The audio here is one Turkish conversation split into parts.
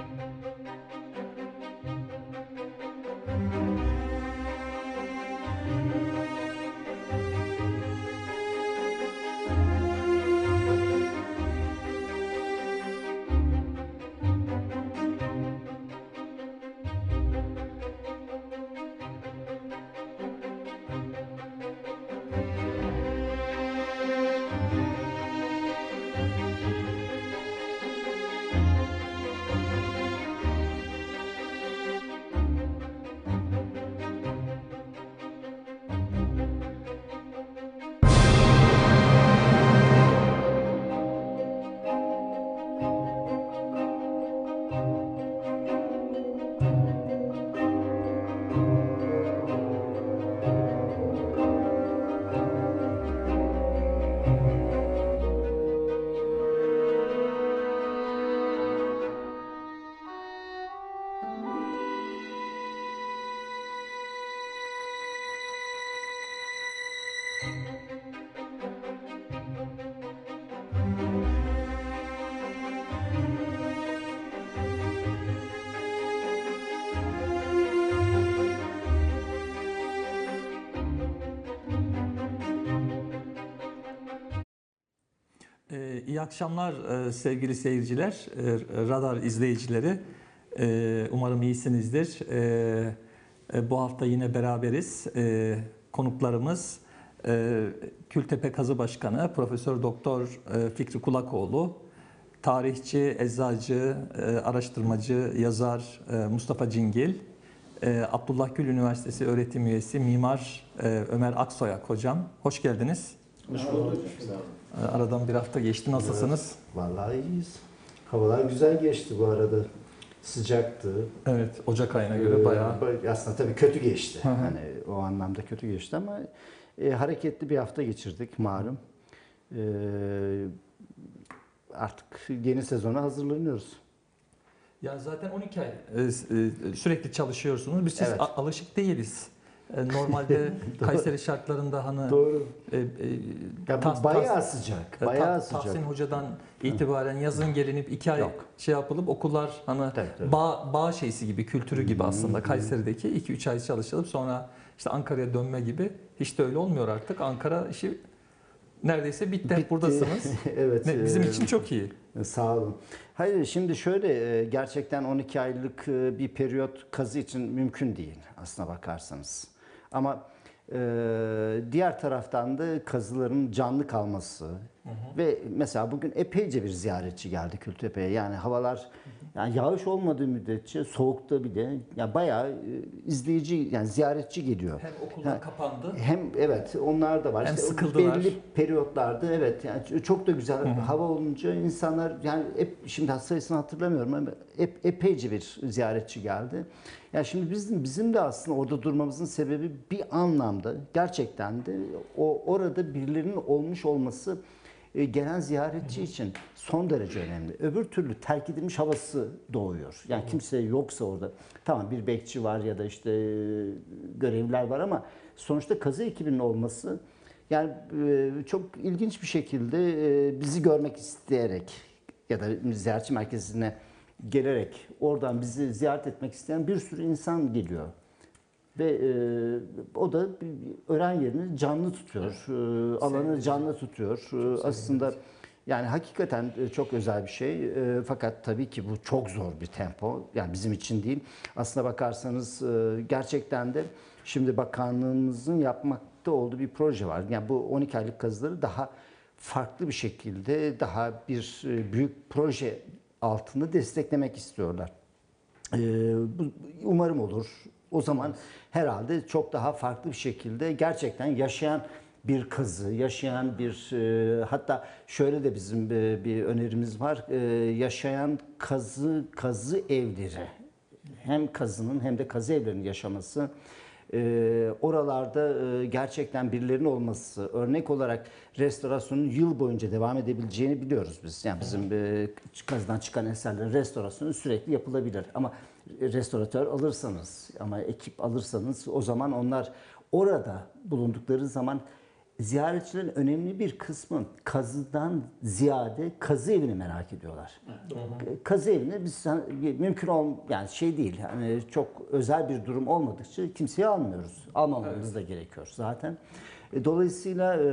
Ee, İyi akşamlar e, sevgili seyirciler, e, radar izleyicileri. E, Umarım iyisinizdir. Bu hafta yine beraberiz. Konuklarımız Kültepe Kazı Başkanı Profesör Doktor Fikri Kulakoğlu, tarihçi, eczacı, araştırmacı, yazar Mustafa Cingil, Abdullah Gül Üniversitesi öğretim üyesi Mimar Ömer Aksoyak hocam. Hoş geldiniz. Hoş bulduk. E, Aradan bir hafta geçti. Nasılsınız? Vallahi iyiyiz. Havalar güzel geçti bu arada. Sıcaktı. Evet, Ocak ayına göre Ee, bayağı. ba- Aslında tabii kötü geçti. Hani o anlamda kötü geçti ama e, hareketli bir hafta geçirdik malum. E, artık yeni sezona hazırlanıyoruz. Ya zaten 12 ay e, sürekli çalışıyorsunuz. Biz siz Evet. alışık değiliz. E, Normalde Kayseri şartlarında hani Doğru. e, e, Ya Tas- bu bayağı Tas- sıcak. e, Bayağı Ta- sıcak. Tahsin Hoca'dan itibaren yazın gelinip iki ay Yok. şey yapılıp okullar hani Tabii, tabii. bağ, bağ şeysi gibi, kültürü gibi aslında Kayseri'deki 2-3 ay çalışılıp sonra işte Ankara'ya dönme gibi hiç de öyle olmuyor artık. Ankara işi neredeyse bitti. Bitti. buradasınız. evet. Ne- Bizim e, için çok iyi. Sağ olun. Hayır şimdi şöyle gerçekten 12 aylık bir periyot kazı için mümkün değil aslına bakarsanız. Ama e, diğer taraftan da kazıların canlı kalması ve mesela bugün epeyce bir ziyaretçi geldi Kültepe'ye. Yani havalar yani yağış olmadığı müddetçe soğukta bile ya bayağı e, izleyici yani ziyaretçi geliyor. Hem okullar Ha. kapandı. Hem evet onlar da var. Hem İşte sıkıldılar. Belli periyotlarda evet yani çok da güzel hava olunca insanlar yani hep şimdi sayısını hatırlamıyorum ama ep, epeyce bir ziyaretçi geldi. Yani şimdi bizim bizim de aslında orada durmamızın sebebi bir anlamda gerçekten de o orada birilerinin olmuş olması gelen ziyaretçi için son derece önemli. Öbür türlü terk edilmiş havası doğuyor. Yani kimse yoksa orada. Tamam bir bekçi var ya da işte e, görevliler var ama sonuçta kazı ekibinin olması yani e, çok ilginç bir şekilde e, bizi görmek isteyerek ya da ziyaretçi merkezine gelerek oradan bizi ziyaret etmek isteyen bir sürü insan geliyor. Ve e, o da öğren yerini canlı tutuyor. E, alanı canlı tutuyor. E, aslında yani hakikaten e, çok özel bir şey. E, fakat tabii ki bu çok zor bir tempo. Yani bizim için değil. Aslına bakarsanız e, gerçekten de şimdi bakanlığımızın yapmakta olduğu bir proje var. Yani bu 12 aylık kazıları daha farklı bir şekilde daha bir e, büyük proje altında desteklemek istiyorlar. Bu umarım olur. O zaman herhalde çok daha farklı bir şekilde gerçekten yaşayan bir kazı, yaşayan bir e, hatta şöyle de bizim e, bir önerimiz var. E, yaşayan kazı kazı evleri. Hem kazının hem de kazı evlerinin yaşaması. E, oralarda e, gerçekten birilerinin olması, örnek olarak restorasyonun yıl boyunca devam edebileceğini biliyoruz biz. Yani bizim e, kazıdan çıkan eserlerin restorasyonu sürekli yapılabilir. Ama restoratör alırsanız ama ekip alırsanız o zaman onlar orada bulundukları zaman ziyaretçilerin önemli bir kısmı kazıdan ziyade kazı evini merak ediyorlar. Kazı evini biz hani mümkün ol yani şey değil. Yani çok özel bir durum olmadıkça kimseyi almıyoruz. Almamamız da gerekiyor zaten. E, Dolayısıyla e,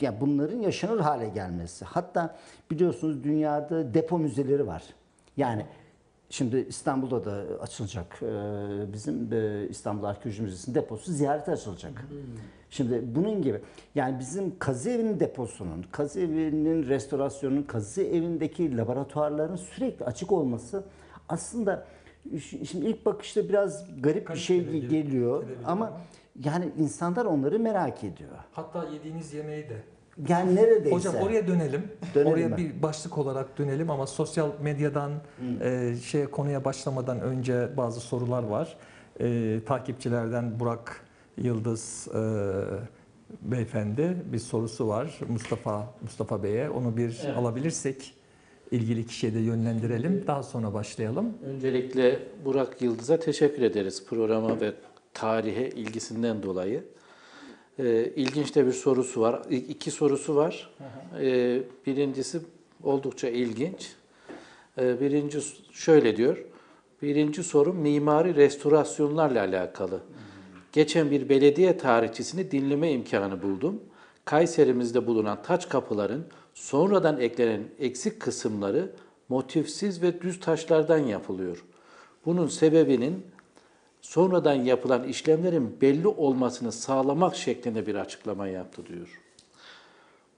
yani bunların yaşanır hale gelmesi. Hatta biliyorsunuz dünyada depo müzeleri var. Yani Şimdi İstanbul'da da açılacak e, bizim e, İstanbul Arkeoloji Müzesi'nin deposu ziyarete açılacak. Şimdi bunun gibi yani bizim kazı evinin deposunun, kazı evinin restorasyonunun, kazı evindeki laboratuvarların sürekli açık olması aslında şimdi ilk bakışta biraz garip bir şey geliyor ama ama. yani insanlar onları merak ediyor. Hatta yediğiniz yemeği de. Yani neredeyse. Hocam oraya dönelim. Dönelim oraya mi? bir başlık olarak dönelim ama sosyal medyadan e, şeye konuya başlamadan önce bazı sorular var. E, takipçilerden Burak Yıldız e, beyefendi bir sorusu var Mustafa Mustafa Bey'e. Onu bir Evet. alabilirsek ilgili kişiye de yönlendirelim. Daha sonra başlayalım. Öncelikle Burak Yıldız'a teşekkür ederiz programa ve tarihe ilgisinden dolayı. Ee, ilginç de bir sorusu var. İ- İki sorusu var. Ee, birincisi oldukça ilginç. Ee, birinci şöyle diyor. Birinci soru mimari restorasyonlarla alakalı. Geçen bir belediye tarihçisini dinleme imkanı buldum. Kayserimizde bulunan taç kapıların sonradan eklenen eksik kısımları motifsiz ve düz taşlardan yapılıyor. Bunun sebebinin sonradan yapılan işlemlerin belli olmasını sağlamak şeklinde bir açıklama yaptı diyor.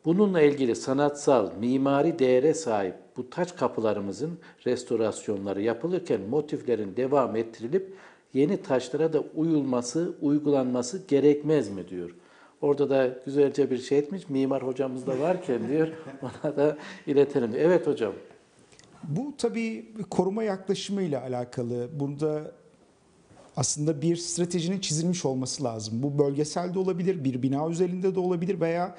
Bununla ilgili sanatsal, mimari değere sahip bu taç kapılarımızın restorasyonları yapılırken motiflerin devam ettirilip yeni taşlara da uyulması, uygulanması gerekmez mi diyor. Orada da güzelce bir şey etmiş. Mimar hocamız da varken diyor ona da iletelim. diyor. Evet hocam. Bu tabii koruma yaklaşımıyla alakalı. Burada aslında bir stratejinin çizilmiş olması lazım. Bu bölgesel de olabilir, bir bina özelinde de olabilir veya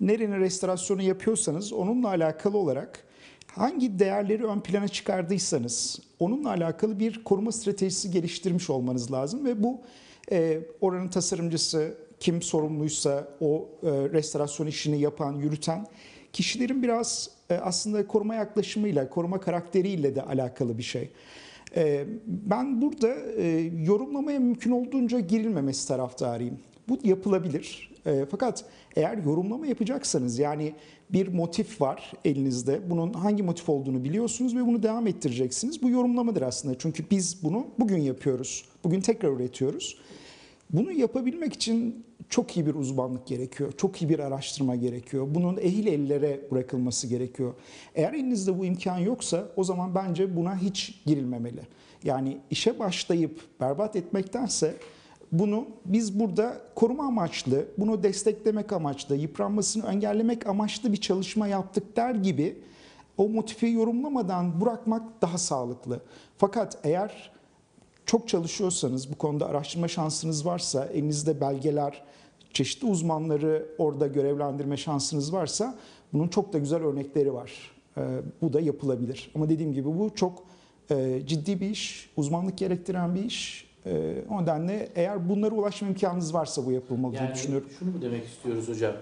nerenin restorasyonu yapıyorsanız onunla alakalı olarak hangi değerleri ön plana çıkardıysanız onunla alakalı bir koruma stratejisi geliştirmiş olmanız lazım ve bu e, oranın tasarımcısı kim sorumluysa o e, restorasyon işini yapan, yürüten kişilerin biraz e, aslında koruma yaklaşımıyla, koruma karakteriyle de alakalı bir şey. E, Ben burada e, yorumlamaya mümkün olduğunca girilmemesi taraftarıyım. Bu yapılabilir. E, Fakat eğer yorumlama yapacaksanız yani bir motif var elinizde. Bunun hangi motif olduğunu biliyorsunuz ve bunu devam ettireceksiniz. Bu yorumlamadır aslında. Çünkü biz bunu bugün yapıyoruz. Bugün tekrar üretiyoruz. Bunu yapabilmek için çok iyi bir uzmanlık gerekiyor. Çok iyi bir araştırma gerekiyor. Bunun ehil ellere bırakılması gerekiyor. Eğer elinizde bu imkan yoksa o zaman bence buna hiç girilmemeli. Yani işe başlayıp berbat etmektense bunu biz burada koruma amaçlı, bunu desteklemek amaçlı, yıpranmasını engellemek amaçlı bir çalışma yaptık der gibi o motifi yorumlamadan bırakmak daha sağlıklı. Fakat eğer çok çalışıyorsanız, bu konuda araştırma şansınız varsa, elinizde belgeler, çeşitli uzmanları orada görevlendirme şansınız varsa bunun çok da güzel örnekleri var. Ee, bu da yapılabilir. Ama dediğim gibi bu çok e, ciddi bir iş, uzmanlık gerektiren bir iş. Ee, o nedenle eğer bunlara ulaşma imkanınız varsa bu yapılmalı diye Yani düşünüyorum. şunu mu demek istiyoruz hocam?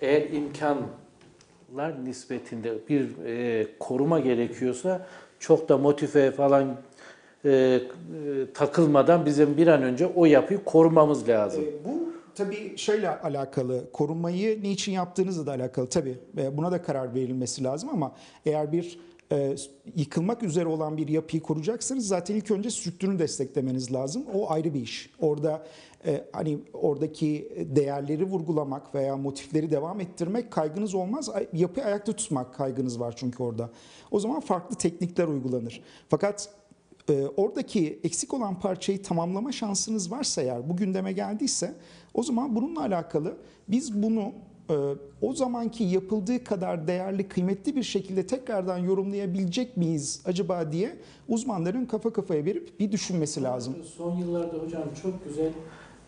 Eğer imkanlar nispetinde bir e, koruma gerekiyorsa çok da motife falan e, e, takılmadan bizim bir an önce o yapıyı korumamız lazım. Bu tabii şeyle alakalı, korunmayı niçin yaptığınızla da alakalı tabii. Ve Buna da karar verilmesi lazım ama eğer bir e, yıkılmak üzere olan bir yapıyı koruyacaksanız zaten ilk önce strüktürünü desteklemeniz lazım. O ayrı bir iş. Orada e, hani oradaki değerleri vurgulamak veya motifleri devam ettirmek kaygınız olmaz. Yapıyı ayakta tutmak kaygınız var çünkü orada. O zaman farklı teknikler uygulanır. Fakat e, oradaki eksik olan parçayı tamamlama şansınız varsa eğer bu gündeme geldiyse o zaman bununla alakalı biz bunu e, o zamanki yapıldığı kadar değerli, kıymetli bir şekilde tekrardan yorumlayabilecek miyiz acaba diye uzmanların kafa kafaya verip bir düşünmesi lazım. Son yıllarda hocam çok güzel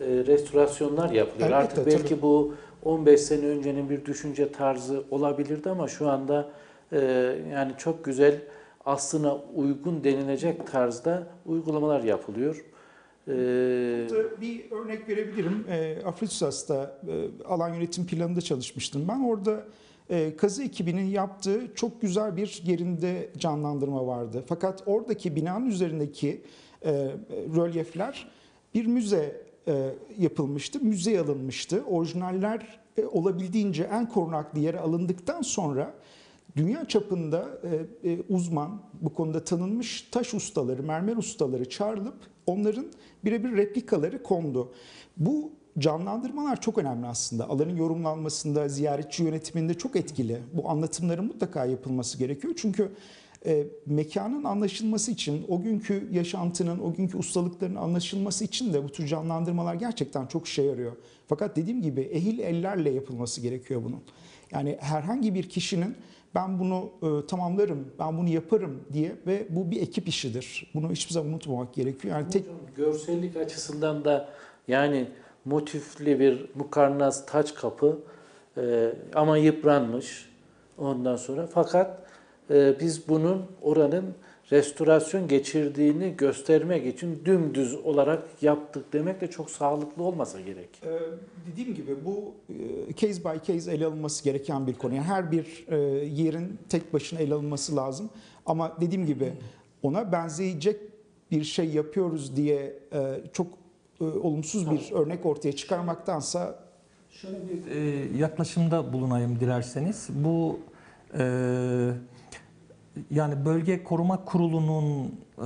e, restorasyonlar yapılıyor. Elbette, Artık belki tabii. bu 15 sene öncenin bir düşünce tarzı olabilirdi ama şu anda e, yani çok güzel aslına uygun denilecek tarzda uygulamalar yapılıyor. Ee, Burada bir örnek verebilirim. E, Afrisos'ta e, alan yönetim planında çalışmıştım. Ben orada e, kazı ekibinin yaptığı çok güzel bir yerinde canlandırma vardı. Fakat oradaki binanın üzerindeki e, rölyefler bir müze yapılmıştı. Müzeye alınmıştı. Orijinaller olabildiğince en korunaklı yere alındıktan sonra dünya çapında uzman, bu konuda tanınmış taş ustaları, mermer ustaları çağrılıp onların birebir replikaları kondu. Bu canlandırmalar çok önemli aslında. Alanın yorumlanmasında, ziyaretçi yönetiminde çok etkili. Bu anlatımların mutlaka yapılması gerekiyor. Çünkü e, mekanın anlaşılması için, o günkü yaşantının, o günkü ustalıkların anlaşılması için de bu tür canlandırmalar gerçekten çok işe yarıyor. Fakat dediğim gibi ehil ellerle yapılması gerekiyor bunun. Yani herhangi bir kişinin ben bunu e, tamamlarım, ben bunu yaparım diye ve bu bir ekip işidir. Bunu hiçbir zaman unutmamak gerekiyor. Yani tek görsellik açısından da yani motifli bir mukarnas taç kapı e, ama yıpranmış ondan sonra fakat e, biz bunun oranın restorasyon geçirdiğini göstermek için dümdüz olarak yaptık demek de çok sağlıklı olmasa gerek. Ee, dediğim gibi bu e, case by case ele alınması gereken bir konu. Yani her bir e, yerin tek başına ele alınması lazım. Ama dediğim gibi ona benzeyecek bir şey yapıyoruz diye e, çok e, olumsuz bir örnek ortaya çıkarmaktansa Şöyle bir e, yaklaşımda bulunayım dilerseniz. Bu e, yani bölge koruma kurulunun e,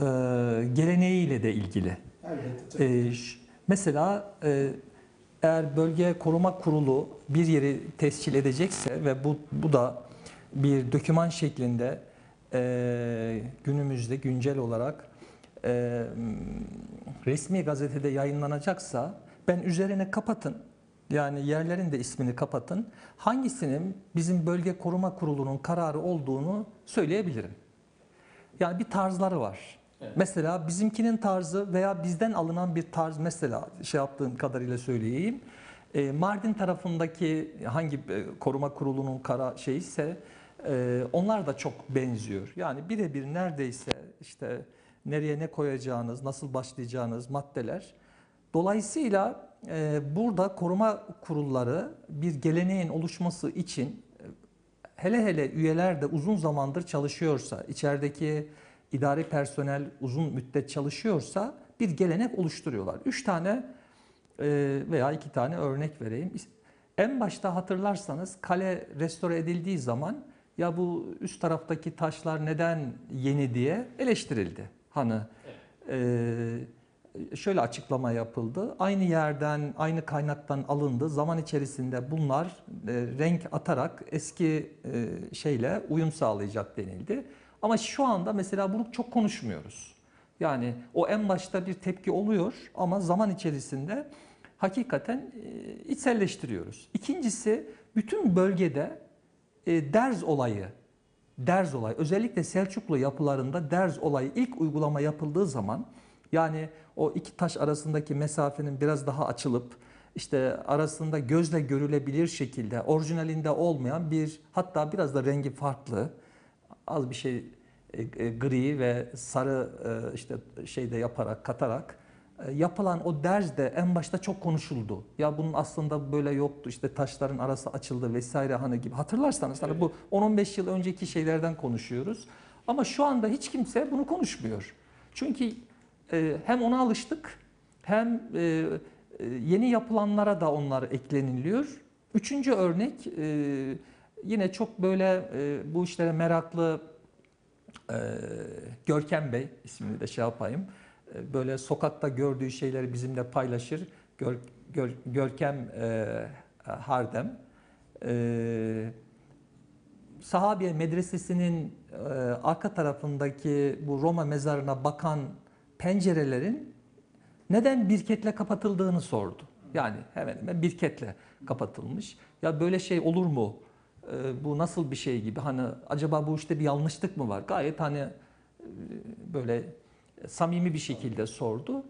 geleneğiyle de ilgili. E, ş- mesela e, eğer bölge koruma kurulu bir yeri tescil edecekse ve bu bu da bir doküman şeklinde e, günümüzde güncel olarak e, resmi gazetede yayınlanacaksa ben üzerine kapatın. Yani yerlerin de ismini kapatın. Hangisinin bizim bölge koruma kurulunun kararı olduğunu söyleyebilirim. Yani bir tarzları var. Evet. Mesela bizimkinin tarzı veya bizden alınan bir tarz mesela şey yaptığım kadarıyla söyleyeyim. E, Mardin tarafındaki hangi e, koruma kurulunun kara şey ise e, onlar da çok benziyor. Yani birebir neredeyse işte nereye ne koyacağınız, nasıl başlayacağınız maddeler. Dolayısıyla burada koruma kurulları bir geleneğin oluşması için e, hele hele üyeler de uzun zamandır çalışıyorsa, içerideki idari personel uzun müddet çalışıyorsa bir gelenek oluşturuyorlar. Üç tane e, veya iki tane örnek vereyim. En başta hatırlarsanız kale restore edildiği zaman ya bu üst taraftaki taşlar neden yeni diye eleştirildi. Hani e, şöyle açıklama yapıldı. Aynı yerden, aynı kaynaktan alındı. Zaman içerisinde bunlar e, renk atarak eski e, şeyle uyum sağlayacak denildi. Ama şu anda mesela bunu çok konuşmuyoruz. Yani o en başta bir tepki oluyor ama zaman içerisinde hakikaten e, içselleştiriyoruz. İkincisi bütün bölgede e, derz olayı, derz olayı özellikle Selçuklu yapılarında derz olayı ilk uygulama yapıldığı zaman yani o iki taş arasındaki mesafenin biraz daha açılıp işte arasında gözle görülebilir şekilde orijinalinde olmayan bir hatta biraz da rengi farklı az bir şey e, e, gri ve sarı e, işte şeyde yaparak katarak e, yapılan o derz de en başta çok konuşuldu. Ya bunun aslında böyle yoktu işte taşların arası açıldı vesaire hani gibi hatırlarsanız hani bu 10-15 yıl önceki şeylerden konuşuyoruz. Ama şu anda hiç kimse bunu konuşmuyor. Çünkü hem ona alıştık hem e, e, yeni yapılanlara da onlar ekleniliyor. Üçüncü örnek e, yine çok böyle bu işlere meraklı Görkem Bey ismini de şey yapayım. Böyle sokakta gördüğü şeyleri bizimle paylaşır. Gör, Gör- Görkem Hardem. Sahabiye Medresesi'nin arka tarafındaki bu Roma mezarına bakan pencerelerin neden birketle kapatıldığını sordu. Yani hemen hemen birketle kapatılmış. Ya böyle şey olur mu? E, bu nasıl bir şey gibi? Hani acaba bu işte bir yanlışlık mı var? Gayet hani e, böyle samimi bir şekilde sordu.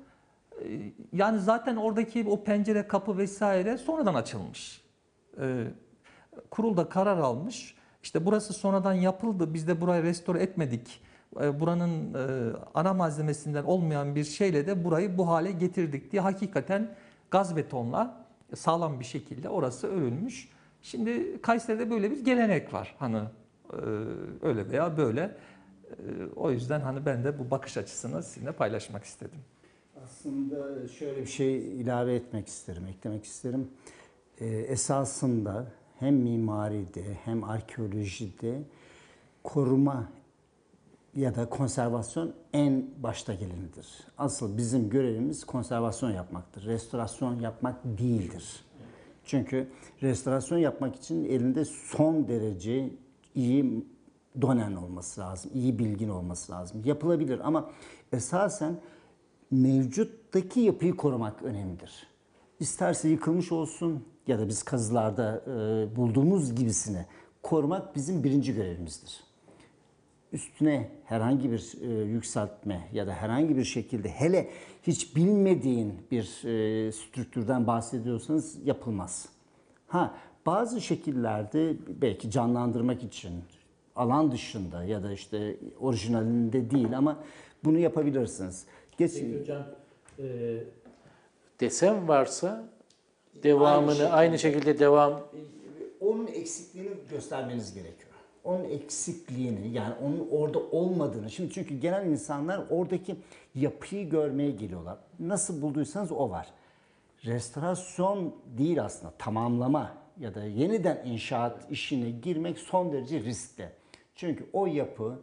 E, Yani zaten oradaki o pencere, kapı vesaire sonradan açılmış. E, Kurul karar almış. İşte burası sonradan yapıldı. Biz de burayı restore etmedik. E, buranın e, ana malzemesinden olmayan bir şeyle de burayı bu hale getirdik diye hakikaten gaz betonla sağlam bir şekilde orası örülmüş. Şimdi Kayseri'de böyle bir gelenek var. Hani e, öyle veya böyle. O yüzden hani ben de bu bakış açısını sizinle paylaşmak istedim. Aslında şöyle bir şey ilave etmek isterim, eklemek isterim. Esasında hem mimaride hem arkeolojide koruma ya da konservasyon en başta gelenidir. Asıl bizim görevimiz konservasyon yapmaktır. Restorasyon yapmak değildir. Çünkü restorasyon yapmak için elinde son derece iyi donen olması lazım, iyi bilgin olması lazım. Yapılabilir ama esasen mevcuttaki yapıyı korumak önemlidir. İsterse yıkılmış olsun ya da biz kazılarda e, bulduğumuz gibisini korumak bizim birinci görevimizdir üstüne herhangi bir e, yükseltme ya da herhangi bir şekilde hele hiç bilmediğin bir e, strüktürden bahsediyorsanız yapılmaz. Ha bazı şekillerde belki canlandırmak için alan dışında ya da işte orijinalinde değil ama bunu yapabilirsiniz. Geç, Peki hocam e, desem varsa devamını aynı, şekilde. şekilde devam onun eksikliğini göstermeniz gerekiyor. Onun eksikliğini yani onun orada olmadığını. Şimdi çünkü genel insanlar oradaki yapıyı görmeye geliyorlar. Nasıl bulduysanız o var. Restorasyon değil aslında tamamlama ya da yeniden inşaat işine girmek son derece riskli. Çünkü o yapı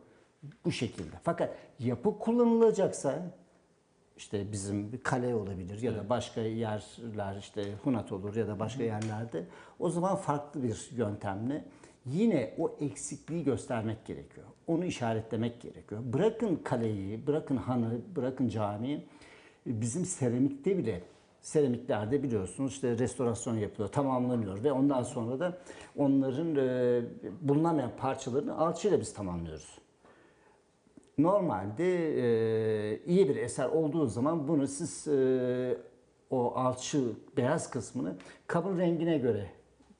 bu şekilde. Fakat yapı kullanılacaksa işte bizim bir kale olabilir ya da başka yerler işte Hunat olur ya da başka yerlerde o zaman farklı bir yöntemle yine o eksikliği göstermek gerekiyor. Onu işaretlemek gerekiyor. Bırakın kaleyi, bırakın hanı, bırakın camiyi. Bizim seramikte bile seramiklerde biliyorsunuz işte restorasyon yapılıyor, tamamlanıyor ve ondan sonra da onların e, bulunamayan parçalarını alçıyla biz tamamlıyoruz. Normalde e, iyi bir eser olduğu zaman bunu siz e, o alçı beyaz kısmını kabın rengine göre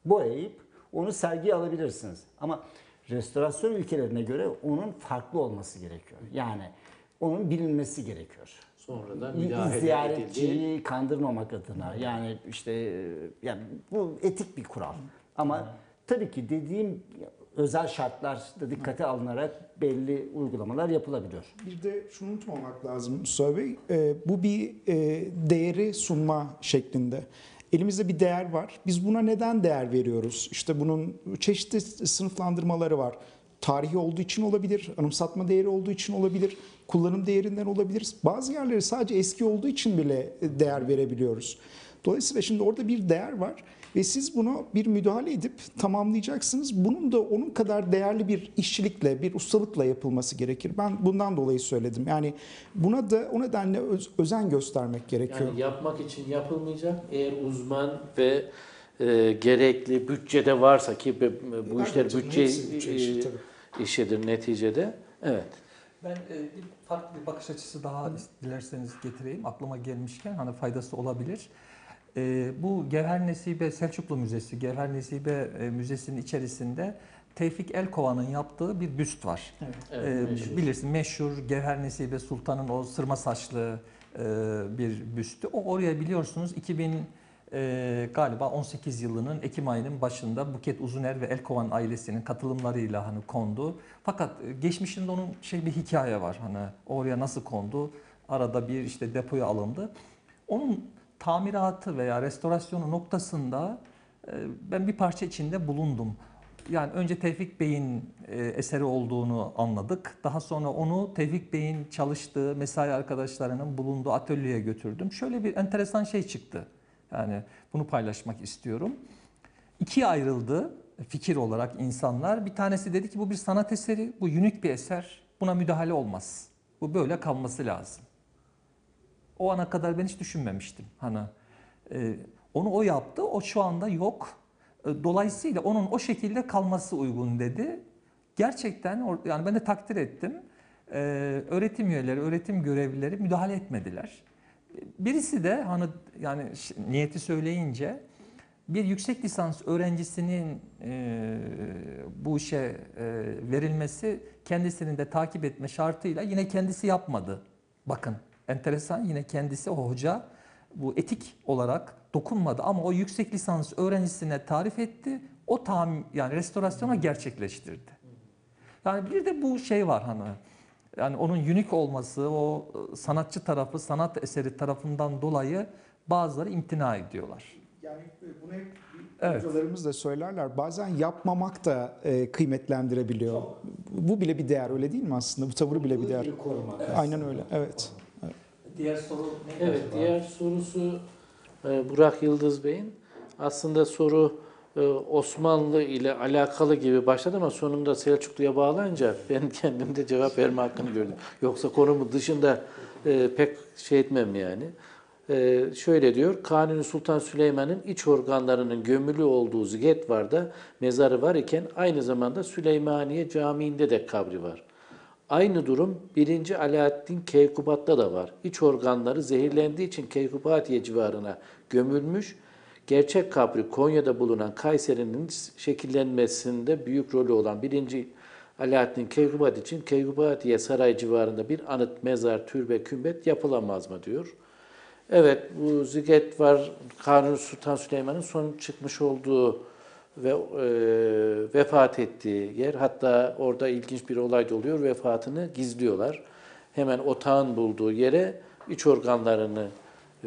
boyayıp onu sergiye alabilirsiniz. Ama restorasyon ülkelerine göre onun farklı olması gerekiyor. Yani onun bilinmesi gerekiyor. sonradan müdahale ziyaretçiyi kandırmamak adına yani işte e, yani bu etik bir kural. Ama tabii ki dediğim özel şartlar da dikkate alınarak belli uygulamalar yapılabiliyor. Bir de şunu unutmamak lazım Mustafa Bey. Ee, bu bir e, değeri sunma şeklinde. Elimizde bir değer var. Biz buna neden değer veriyoruz? İşte bunun çeşitli sınıflandırmaları var. Tarihi olduğu için olabilir, anımsatma değeri olduğu için olabilir, kullanım değerinden olabilir. Bazı yerleri sadece eski olduğu için bile değer verebiliyoruz. Dolayısıyla şimdi orada bir değer var ve siz bunu bir müdahale edip tamamlayacaksınız. Bunun da onun kadar değerli bir işçilikle, bir ustalıkla yapılması gerekir. Ben bundan dolayı söyledim. Yani buna da o nedenle öz- özen göstermek gerekiyor. Yani yapmak için yapılmayacak. Eğer uzman ve e, gerekli bütçede varsa ki bu- işler bütçe bütçe e, işidir neticede. Evet. Ben e, bir farklı bir bakış açısı daha dilerseniz getireyim. Aklıma gelmişken hani faydası olabilir. E, bu Gevher Nesibe Selçuklu Müzesi, Gevher Nesibe e, Müzesi'nin içerisinde Tevfik Elkova'nın yaptığı bir büst var. evet E, meşhur. bilirsin meşhur Gevher Nesibe Sultan'ın o sırma saçlı e, bir büstü. O oraya biliyorsunuz 2000 e, galiba 18 yılının Ekim ayının başında Buket Uzuner ve Elkovan ailesinin katılımlarıyla hani kondu. Fakat e, geçmişinde onun şey bir hikaye var hani oraya nasıl kondu? Arada bir işte depoya alındı. Onun tamiratı veya restorasyonu noktasında e, ben bir parça içinde bulundum. Yani önce Tevfik Bey'in e, eseri olduğunu anladık. Daha sonra onu Tevfik Bey'in çalıştığı mesai arkadaşlarının bulunduğu atölyeye götürdüm. Şöyle bir enteresan şey çıktı. Yani bunu paylaşmak istiyorum. İkiye ayrıldı fikir olarak insanlar. Bir tanesi dedi ki bu bir sanat eseri, bu unik bir eser. Buna müdahale olmaz. Bu böyle kalması lazım. O ana kadar ben hiç düşünmemiştim. Hani e, onu o yaptı, o şu anda yok. E, Dolayısıyla onun o şekilde kalması uygun dedi. Gerçekten yani ben de takdir ettim. E, öğretim üyeleri, öğretim görevlileri müdahale etmediler. Birisi de hani yani niyeti söyleyince bir yüksek lisans öğrencisinin e, bu işe e, verilmesi kendisinin de takip etme şartıyla yine kendisi yapmadı. Bakın enteresan yine kendisi o hoca bu etik olarak dokunmadı ama o yüksek lisans öğrencisine tarif etti. O tam yani restorasyona gerçekleştirdi. Yani bir de bu şey var hani yani onun unik olması, o e, sanatçı tarafı, sanat eseri tarafından dolayı bazıları imtina ediyorlar. Yani bunu hep Evet. hocalarımız da söylerler. Bazen yapmamak da e, kıymetlendirebiliyor. Bu bile bir değer öyle değil mi aslında? Bu tavır bile bir değer. Aynen öyle. Evet. Diğer soru ne? Evet, diğer sorusu e, Burak Yıldız Bey'in. Aslında soru e, Osmanlı ile alakalı gibi başladı ama sonunda Selçuklu'ya bağlanınca ben kendimde cevap verme hakkını gördüm. Yoksa konumu dışında e, pek şey etmem yani. E, şöyle diyor, Kanuni Sultan Süleyman'ın iç organlarının gömülü olduğu Zigetvar'da mezarı var iken aynı zamanda Süleymaniye Camii'nde de kabri var. Aynı durum 1. Alaaddin Keykubat'ta da var. İç organları zehirlendiği için Keykubatiye civarına gömülmüş. Gerçek kabri Konya'da bulunan Kayseri'nin şekillenmesinde büyük rolü olan 1. Alaaddin Keykubat için Keykubatiye Saray civarında bir anıt, mezar, türbe, kümbet yapılamaz mı diyor. Evet bu ziget var Kanuni Sultan Süleyman'ın son çıkmış olduğu ve e, vefat ettiği yer. Hatta orada ilginç bir olay da oluyor. Vefatını gizliyorlar. Hemen otağın bulduğu yere iç organlarını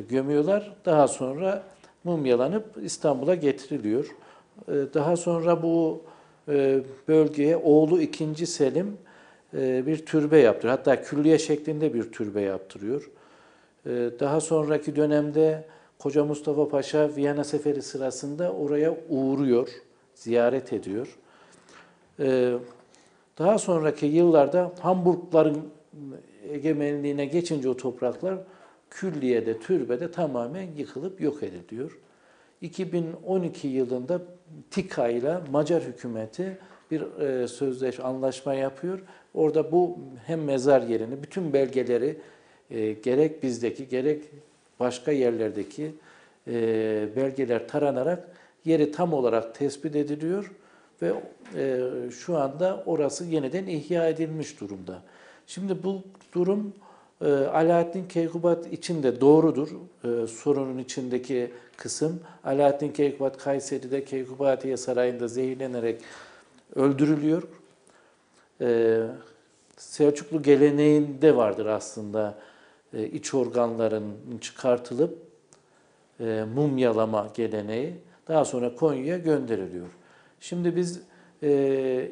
gömüyorlar. Daha sonra mumyalanıp İstanbul'a getiriliyor. E, daha sonra bu e, bölgeye oğlu 2. Selim e, bir türbe yaptırıyor. Hatta külliye şeklinde bir türbe yaptırıyor. E, Daha sonraki dönemde Koca Mustafa Paşa Viyana Seferi sırasında oraya uğruyor, ziyaret ediyor. E, Daha sonraki yıllarda Hamburgların egemenliğine geçince o topraklar külliyede, türbede tamamen yıkılıp yok ediliyor. 2012 yılında TİKA ile Macar hükümeti bir e, sözleş anlaşma yapıyor. Orada bu hem mezar yerini, bütün belgeleri e, gerek bizdeki gerek başka yerlerdeki e, belgeler taranarak yeri tam olarak tespit ediliyor ve e, şu anda orası yeniden ihya edilmiş durumda. Şimdi bu durum e, Alaaddin Keykubat için de doğrudur. E, sorunun içindeki kısım Alaaddin Keykubat Kayseri'de Keykubatiye Sarayı'nda zehirlenerek öldürülüyor. E, Selçuklu geleneğinde vardır aslında e, iç organların çıkartılıp mumyalama geleneği daha sonra Konya'ya gönderiliyor. Şimdi biz e,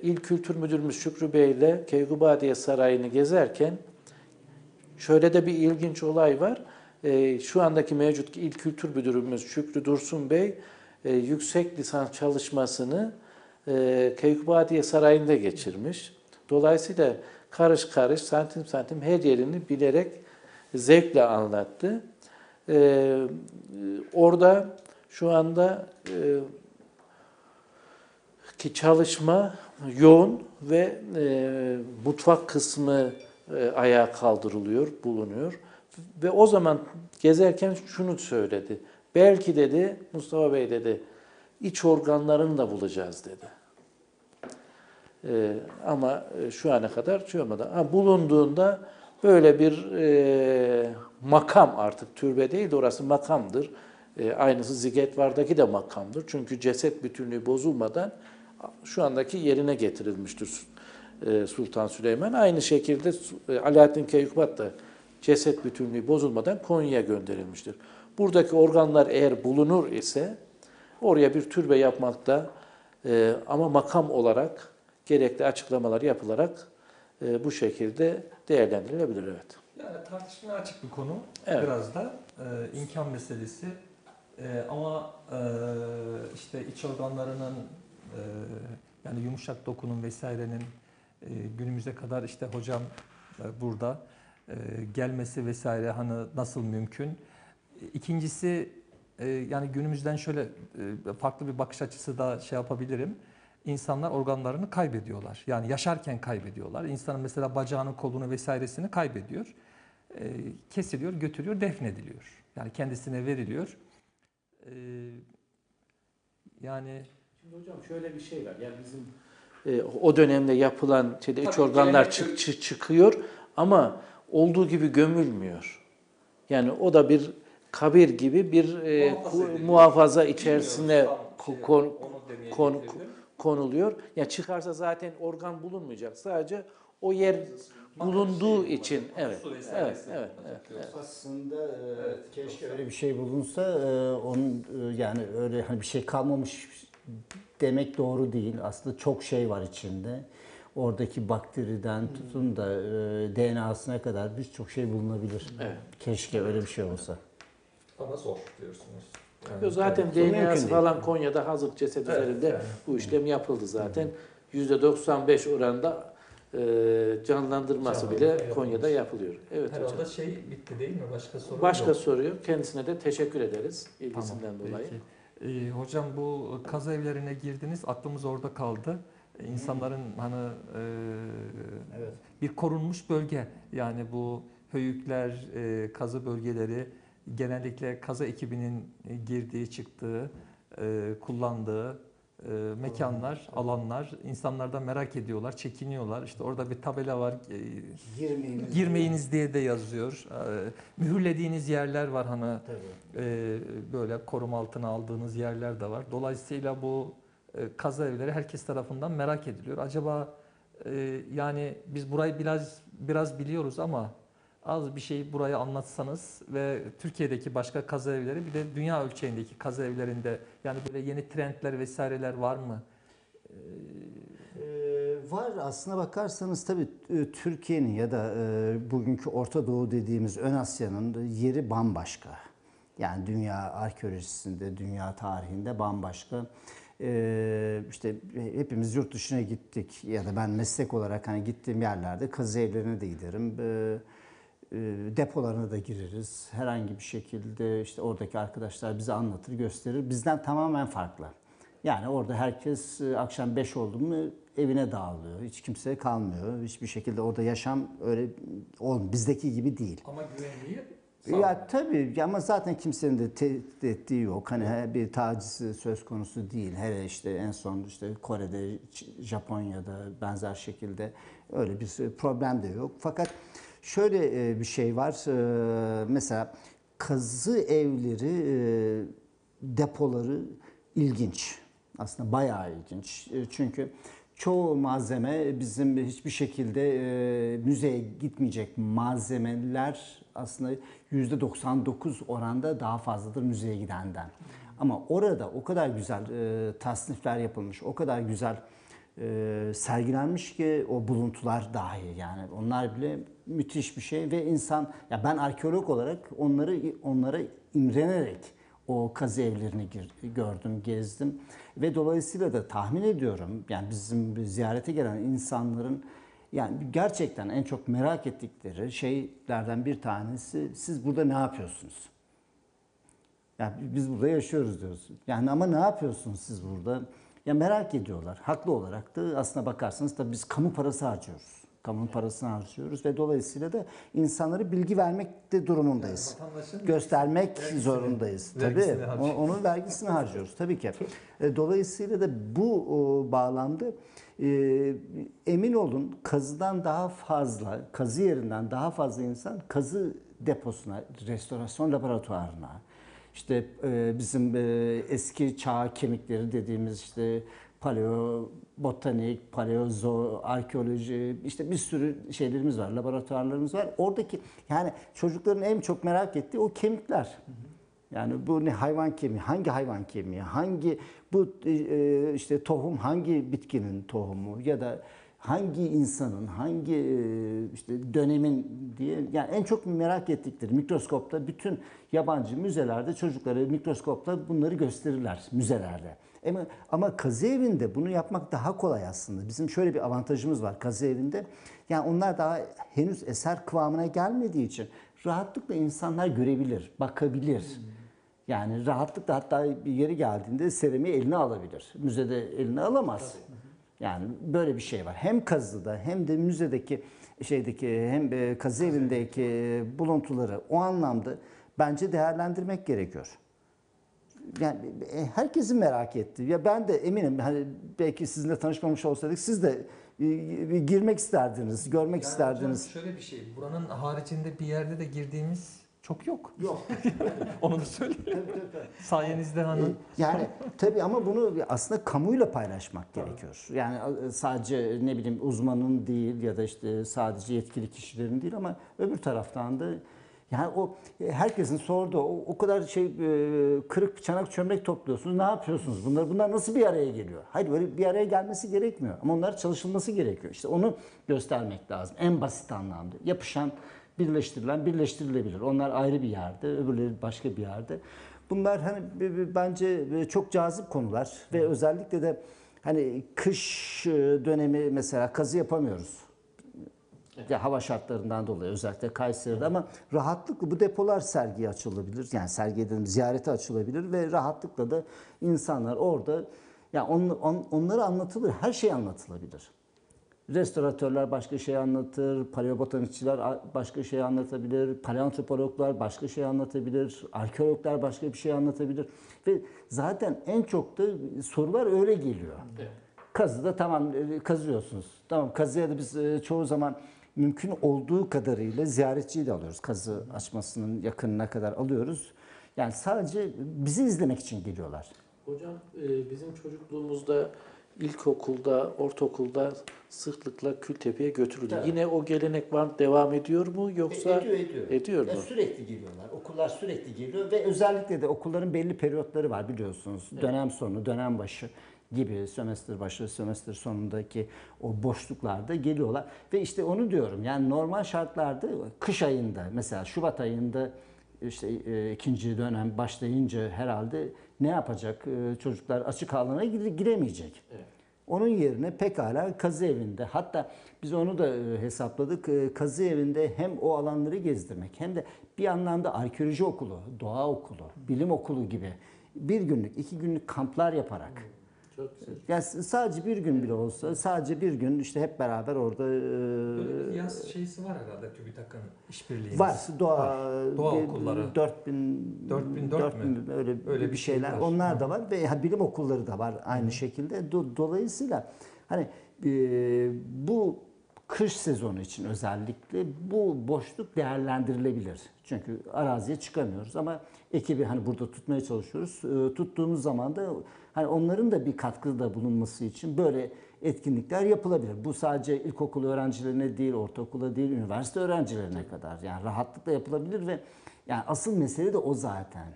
İl Kültür Müdürümüz Şükrü Bey ile Keykubadiye Sarayı'nı gezerken şöyle de bir ilginç olay var. E, şu andaki mevcut İl Kültür Müdürümüz Şükrü Dursun Bey e, yüksek lisans çalışmasını e, Keykubadiye Sarayı'nda geçirmiş. Dolayısıyla karış karış, santim santim her yerini bilerek zevkle anlattı. Ee, orada şu anda e, ki çalışma yoğun ve e, mutfak kısmı e, ayağa kaldırılıyor, bulunuyor. Ve o zaman gezerken şunu söyledi. Belki dedi Mustafa Bey dedi iç organlarını da bulacağız dedi. Ee, ama e, şu ana kadar şey olmadı. Ha, bulunduğunda böyle bir e, makam artık türbe değil de orası makamdır. E, aynısı Zigetvar'daki de makamdır. Çünkü ceset bütünlüğü bozulmadan şu andaki yerine getirilmiştir e, Sultan Süleyman. Aynı şekilde e, Alaaddin Keykubat da ceset bütünlüğü bozulmadan Konya'ya gönderilmiştir. Buradaki organlar eğer bulunur ise oraya bir türbe yapmakta e, ama makam olarak gerekli açıklamalar yapılarak e, bu şekilde değerlendirilebilir evet. Yani tartışmaya açık bir konu Evet. biraz da e, imkan meselesi. E, ama e, işte iç organlarının e, yani yumuşak dokunun vesairenin e, günümüze kadar işte hocam e, burada e, gelmesi vesaire hani nasıl mümkün? İkincisi e, yani günümüzden şöyle farklı bir bakış açısı da şey yapabilirim. İnsanlar organlarını kaybediyorlar. Yani yaşarken kaybediyorlar. İnsanın mesela bacağını, kolunu vesairesini kaybediyor. Kesiliyor, götürüyor, defnediliyor. Yani kendisine veriliyor. Yani Şimdi hocam şöyle bir şey var. Yani bizim e, o dönemde yapılan şeyde iç organlar çık- çı- çıkıyor ama olduğu gibi gömülmüyor. Yani o da bir kabir gibi bir e, Muhafaza muhafaza içerisine şey, kon- kon- getirdim. konuluyor. Ya çıkarsa zaten organ bulunmayacak. Sadece o yer bulunduğu şey için evet. Evet, evet, evet. Aslında e, keşke öyle bir şey bulunsa e, onun e, yani öyle hani bir şey kalmamış demek doğru değil. Aslında çok şey var içinde. Oradaki bakteriden tutun da e, DNA'sına kadar birçok şey bulunabilir. Evet. Keşke öyle bir şey olsa. Ama zor diyorsunuz. Yani, Yo, zaten Mümkün DNA'sı değil. falan Konya'da hazır ceset Evet, üzerinde yani. bu işlem yapıldı zaten. %95 oranda e, canlandırması Canlandırma bile yapılmış. Konya'da yapılıyor. Evet hocam. Herhalde şey bitti değil mi? Başka soru Başka yok. soru yok. Kendisine de teşekkür ederiz ilgisinden Tamam, dolayı. peki. Ee, hocam bu kaz evlerine girdiniz, aklımız orada kaldı. Ee, İnsanların hani e, Evet. bir korunmuş bölge yani bu höyükler, e, kazı bölgeleri genellikle kazı ekibinin e, girdiği, çıktığı, e, kullandığı e, mekanlar, alanlar. İnsanlar da merak ediyorlar, çekiniyorlar. İşte orada bir tabela var. e, Girmeyiniz. Girmeyiniz diye de yazıyor. Ee, mühürlediğiniz yerler var hani e, böyle koruma altına aldığınız yerler de var. Dolayısıyla bu e, kazı evleri herkes tarafından merak ediliyor. Acaba e, yani biz burayı biraz biraz biliyoruz ama az bir şey burayı anlatsanız ve Türkiye'deki başka kazı evleri bir de dünya ölçeğindeki kazı evlerinde yani böyle yeni trendler vesaireler var mı? Ee, var aslına bakarsanız tabii e, Türkiye'nin ya da e, bugünkü Orta Doğu dediğimiz Ön Asya'nın yeri bambaşka. Yani dünya arkeolojisinde, dünya tarihinde bambaşka. Ee, işte hepimiz yurt dışına gittik ya da ben meslek olarak hani gittiğim yerlerde kazı evlerine de giderim. Ee, depolarına da gireriz. Herhangi bir şekilde işte oradaki arkadaşlar bize anlatır, gösterir. Bizden tamamen farklı. Yani orada herkes e, akşam 5 oldu mu evine dağılıyor. Hiç kimse kalmıyor. Hiçbir şekilde orada yaşam öyle olmuyor. Bizdeki gibi değil. Ama güvenliği Ya tabii ama zaten kimsenin de tehdit ettiği yok. Hani bir taciz söz konusu değil. Hele işte en son işte Kore'de, Japonya'da benzer şekilde öyle bir problem de yok. Fakat şöyle e, bir şey var. E, Mesela kazı evleri, e, depoları ilginç. Aslında bayağı ilginç. Çünkü çoğu malzeme bizim hiçbir şekilde müzeye gitmeyecek malzemeler aslında %99 oranda daha fazladır müzeye gidenden. Ama orada o kadar güzel e, tasnifler yapılmış, o kadar güzel e, sergilenmiş ki o buluntular dahi yani onlar bile müthiş bir şey ve insan ya ben arkeolog olarak onları onlara imrenerek o kazı evlerini gir- gördüm, gezdim ve dolayısıyla da tahmin ediyorum yani bizim ziyarete gelen insanların yani gerçekten en çok merak ettikleri şeylerden bir tanesi siz burada ne yapıyorsunuz? Yani biz burada yaşıyoruz diyoruz. Yani ama ne yapıyorsunuz siz burada? Ya merak ediyorlar. Haklı olarak da aslına bakarsanız da biz kamu parası harcıyoruz. Kamunun parasını harcıyoruz ve dolayısıyla da insanlara bilgi vermek de durumundayız. vatandaşın Göstermek vergisini- zorundayız. Tabii. vergisini O- harcıyoruz. Onun vergisini harcıyoruz tabii ki. E, Dolayısıyla da bu bağlamda e, emin olun kazıdan daha fazla, kazı yerinden daha fazla insan kazı deposuna, restorasyon laboratuvarına, işte e, bizim eski çağ kemikleri dediğimiz işte paleo botanik, paleozo, arkeoloji, işte bir sürü şeylerimiz var, laboratuvarlarımız var. Oradaki yani çocukların en çok merak ettiği o kemikler. Yani bu ne hayvan kemiği, hangi hayvan kemiği, hangi bu e, işte tohum hangi bitkinin tohumu ya da hangi insanın, hangi e, işte dönemin diye yani en çok merak ettikleri mikroskopta bütün yabancı müzelerde çocuklara mikroskopla bunları gösterirler müzelerde. Ama, ama kazı evinde bunu yapmak daha kolay aslında. Bizim şöyle bir avantajımız var kazı evinde. Yani onlar daha henüz eser kıvamına gelmediği için rahatlıkla insanlar görebilir, bakabilir. Yani rahatlıkla hatta bir yeri geldiğinde seramiği eline alabilir. Müzede eline alamaz. Yani böyle bir şey var. Hem kazıda hem de müzedeki şeydeki hem e, kazı evindeki buluntuları o anlamda bence değerlendirmek gerekiyor. Yani e, herkesin merak ettiği. Ya ben de eminim hani belki sizinle tanışmamış olsaydık siz de e, girmek isterdiniz, görmek isterdiniz. şöyle bir şey, buranın haricinde bir yerde de girdiğimiz çok yok. Yok. Onu da söyleyeyim. Sayenizde hani. E, Yani tabii ama bunu aslında kamuyla paylaşmak gerekiyor. Yani sadece ne bileyim uzmanın değil ya da işte sadece yetkili kişilerin değil ama öbür taraftan da yani o e, herkesin sorduğu o, o kadar şey e, kırık çanak çömlek topluyorsunuz. Ne yapıyorsunuz? Bunlar bunlar nasıl bir araya geliyor? Hayır böyle bir araya gelmesi gerekmiyor. Ama onlar çalışılması gerekiyor. İşte onu göstermek lazım. En basit anlamda. Yapışan birleştirilen birleştirilebilir. Onlar ayrı bir yerde, öbürleri başka bir yerde. Bunlar hani bence çok cazip konular ve özellikle de hani kış e, dönemi mesela kazı yapamıyoruz. Ya hava şartlarından dolayı özellikle Kayseri'de ama rahatlıkla bu depolar sergiye açılabilir. Yani sergiye dedim ziyarete açılabilir ve rahatlıkla da insanlar orada yani on, on- onları anlatılır. Her şey anlatılabilir. Restoratörler başka şey anlatır, paleobotanikçiler başka şey anlatabilir, paleoantropologlar başka şey anlatabilir, arkeologlar başka bir şey anlatabilir. Ve zaten en çok da sorular öyle geliyor. Kazıda tamam e, kazıyorsunuz. Tamam kazıya da biz e, çoğu zaman mümkün olduğu kadarıyla ziyaretçiyi de alıyoruz. Kazı açmasının yakınına kadar alıyoruz. Yani sadece bizi izlemek için geliyorlar. Hocam e, bizim çocukluğumuzda ilkokulda, ortaokulda sıklıkla Kültepe'ye götürüldü. Evet. Yine o gelenek var devam ediyor mu yoksa ediyor ediyor. ediyor Ya mu? sürekli geliyorlar. Okullar sürekli geliyor ve özellikle de okulların belli periyotları var biliyorsunuz. Dönem sonu, dönem başı gibi sömestr başı, sömestr sonundaki o boşluklarda geliyorlar. Ve işte onu diyorum yani normal şartlarda kış ayında mesela Şubat ayında işte e, ikinci dönem başlayınca herhalde ne yapacak? E, çocuklar açık alana gire- giremeyecek. Onun yerine pekala kazı evinde hatta biz onu da e, hesapladık. E, Kazı evinde hem o alanları gezdirmek hem de bir anlamda arkeoloji okulu, doğa okulu, bilim okulu gibi bir günlük, iki günlük kamplar yaparak Çok güzel. yani sadece bir gün bile olsa sadece bir gün işte hep beraber orada Böyle bir e, yaz şeysi var herhalde TÜBİTAK'ın işbirliği. var doğa Doğa bir- okulları. 4000 4000, 4000 öyle, Öyle bir şey şeyler var. onlar da var ve ha, bilim okulları da var aynı şekilde. Do- dolayısıyla hani e, bu kış sezonu için özellikle bu boşluk değerlendirilebilir. Çünkü araziye çıkamıyoruz ama ekibi hani burada tutmaya çalışıyoruz. E, tuttuğumuz zaman da hani onların da bir katkıda bulunması için böyle etkinlikler yapılabilir. Bu sadece ilkokul öğrencilerine değil, ortaokula değil, üniversite öğrencilerine kadar yani rahatlıkla yapılabilir ve yani asıl mesele de o zaten.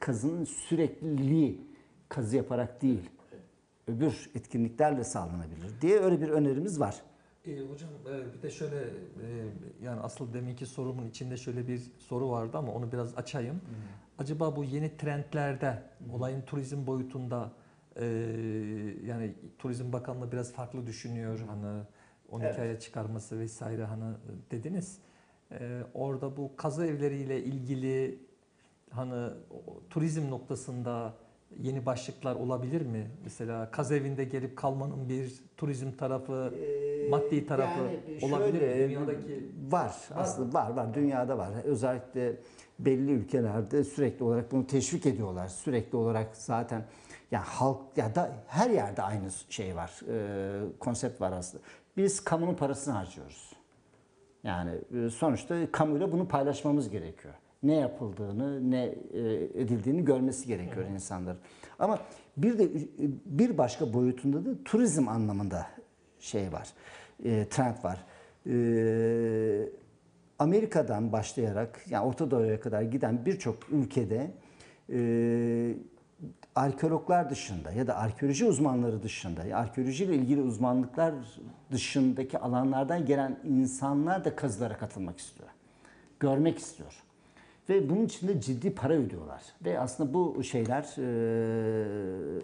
Kazının sürekliliği kazı yaparak değil, öbür etkinliklerle sağlanabilir diye öyle bir önerimiz var. E, hocam e, bir de şöyle e, yani asıl deminki sorumun içinde şöyle bir soru vardı ama onu biraz açayım. Acaba bu yeni trendlerde olayın turizm boyutunda e, yani Turizm Bakanlığı biraz farklı düşünüyor hani 12 Evet. aya çıkarması vesaire hani dediniz. E, orada bu kazı evleriyle ilgili hani o- turizm noktasında yeni başlıklar olabilir mi? Mesela kazı evinde gelip kalmanın bir turizm tarafı, maddi tarafı Yani olabilir mi? şöyle, Dünyadaki Var aslında var var dünyada var. Özellikle belli ülkelerde sürekli olarak bunu teşvik ediyorlar. Sürekli olarak zaten ya halk ya da her yerde aynı şey var. e, konsept var aslında. Biz kamunun parasını harcıyoruz. Yani e, sonuçta kamuyla bunu paylaşmamız gerekiyor. Ne yapıldığını, ne e, edildiğini görmesi gerekiyor insanların. Ama bir de e, bir başka boyutunda da turizm anlamında şey var, e, trend var. Amerika'dan başlayarak yani Orta Doğu'ya kadar giden birçok ülkede arkeologlar dışında ya da arkeoloji uzmanları dışında, arkeolojiyle ilgili uzmanlıklar dışındaki alanlardan gelen insanlar da kazılara katılmak istiyor. Görmek istiyor. Ve bunun için de ciddi para ödüyorlar. Ve aslında bu şeyler, e,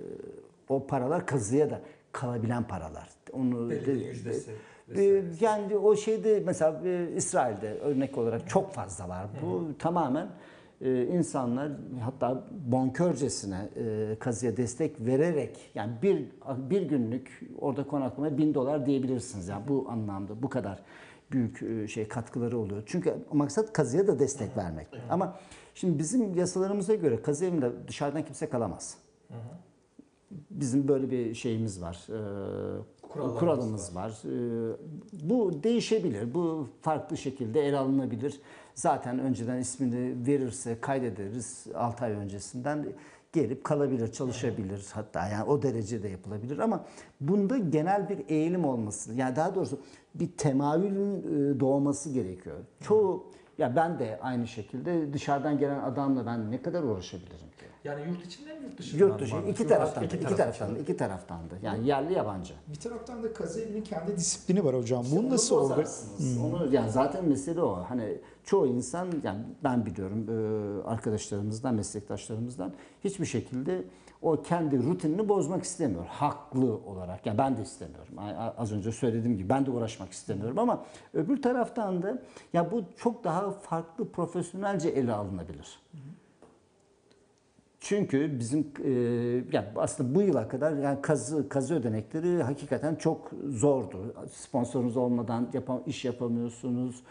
o paralar kazıya da kalabilen paralar. Onu belli de- yüzdesi. vesaire. Yani o şeyde mesela e, İsrail'de örnek olarak çok fazla var. Bu tamamen e, insanlar hatta bonkörcesine e, kazıya destek vererek yani bir bir günlük orada konaklamaya bin dolar diyebilirsiniz. Yani bu anlamda bu kadar büyük e, şey katkıları oluyor. Çünkü maksat kazıya da destek vermek. Ama şimdi bizim yasalarımıza göre kazı evinde dışarıdan kimse kalamaz. Bizim böyle bir şeyimiz var. e, Kurallarımız kuralımız var. E, Bu değişebilir. Bu farklı şekilde ele alınabilir. Zaten önceden ismini verirse kaydederiz 6 ay öncesinden gelip kalabilir, çalışabilir hatta yani o derecede yapılabilir ama bunda genel bir eğilim olması yani daha doğrusu bir temayülün e, doğması gerekiyor. Çoğu ya ben de aynı şekilde dışarıdan gelen adamla ben ne kadar uğraşabilirim? Yani yurt içinden yurt dışından Yurt dışı var. iki taraftan da, iki iki taraftan. iki taraftan da. Yani yerli yabancı. Bir taraftan da kazı evinin kendi disiplini var hocam. Bunu Onu nasıl orada? Onu yani zaten mesele o. Hani çoğu insan yani ben biliyorum e, arkadaşlarımızdan, meslektaşlarımızdan hiçbir şekilde o kendi rutinini bozmak istemiyor. Haklı olarak. Yani ben de istemiyorum. Az önce söylediğim gibi ben de uğraşmak istemiyorum ama öbür taraftan da ya bu çok daha farklı profesyonelce ele alınabilir. Çünkü bizim e, yani aslında bu yıla kadar yani kazı kazı ödenekleri hakikaten çok zordu. Sponsorunuz olmadan yapam, iş yapamıyorsunuz,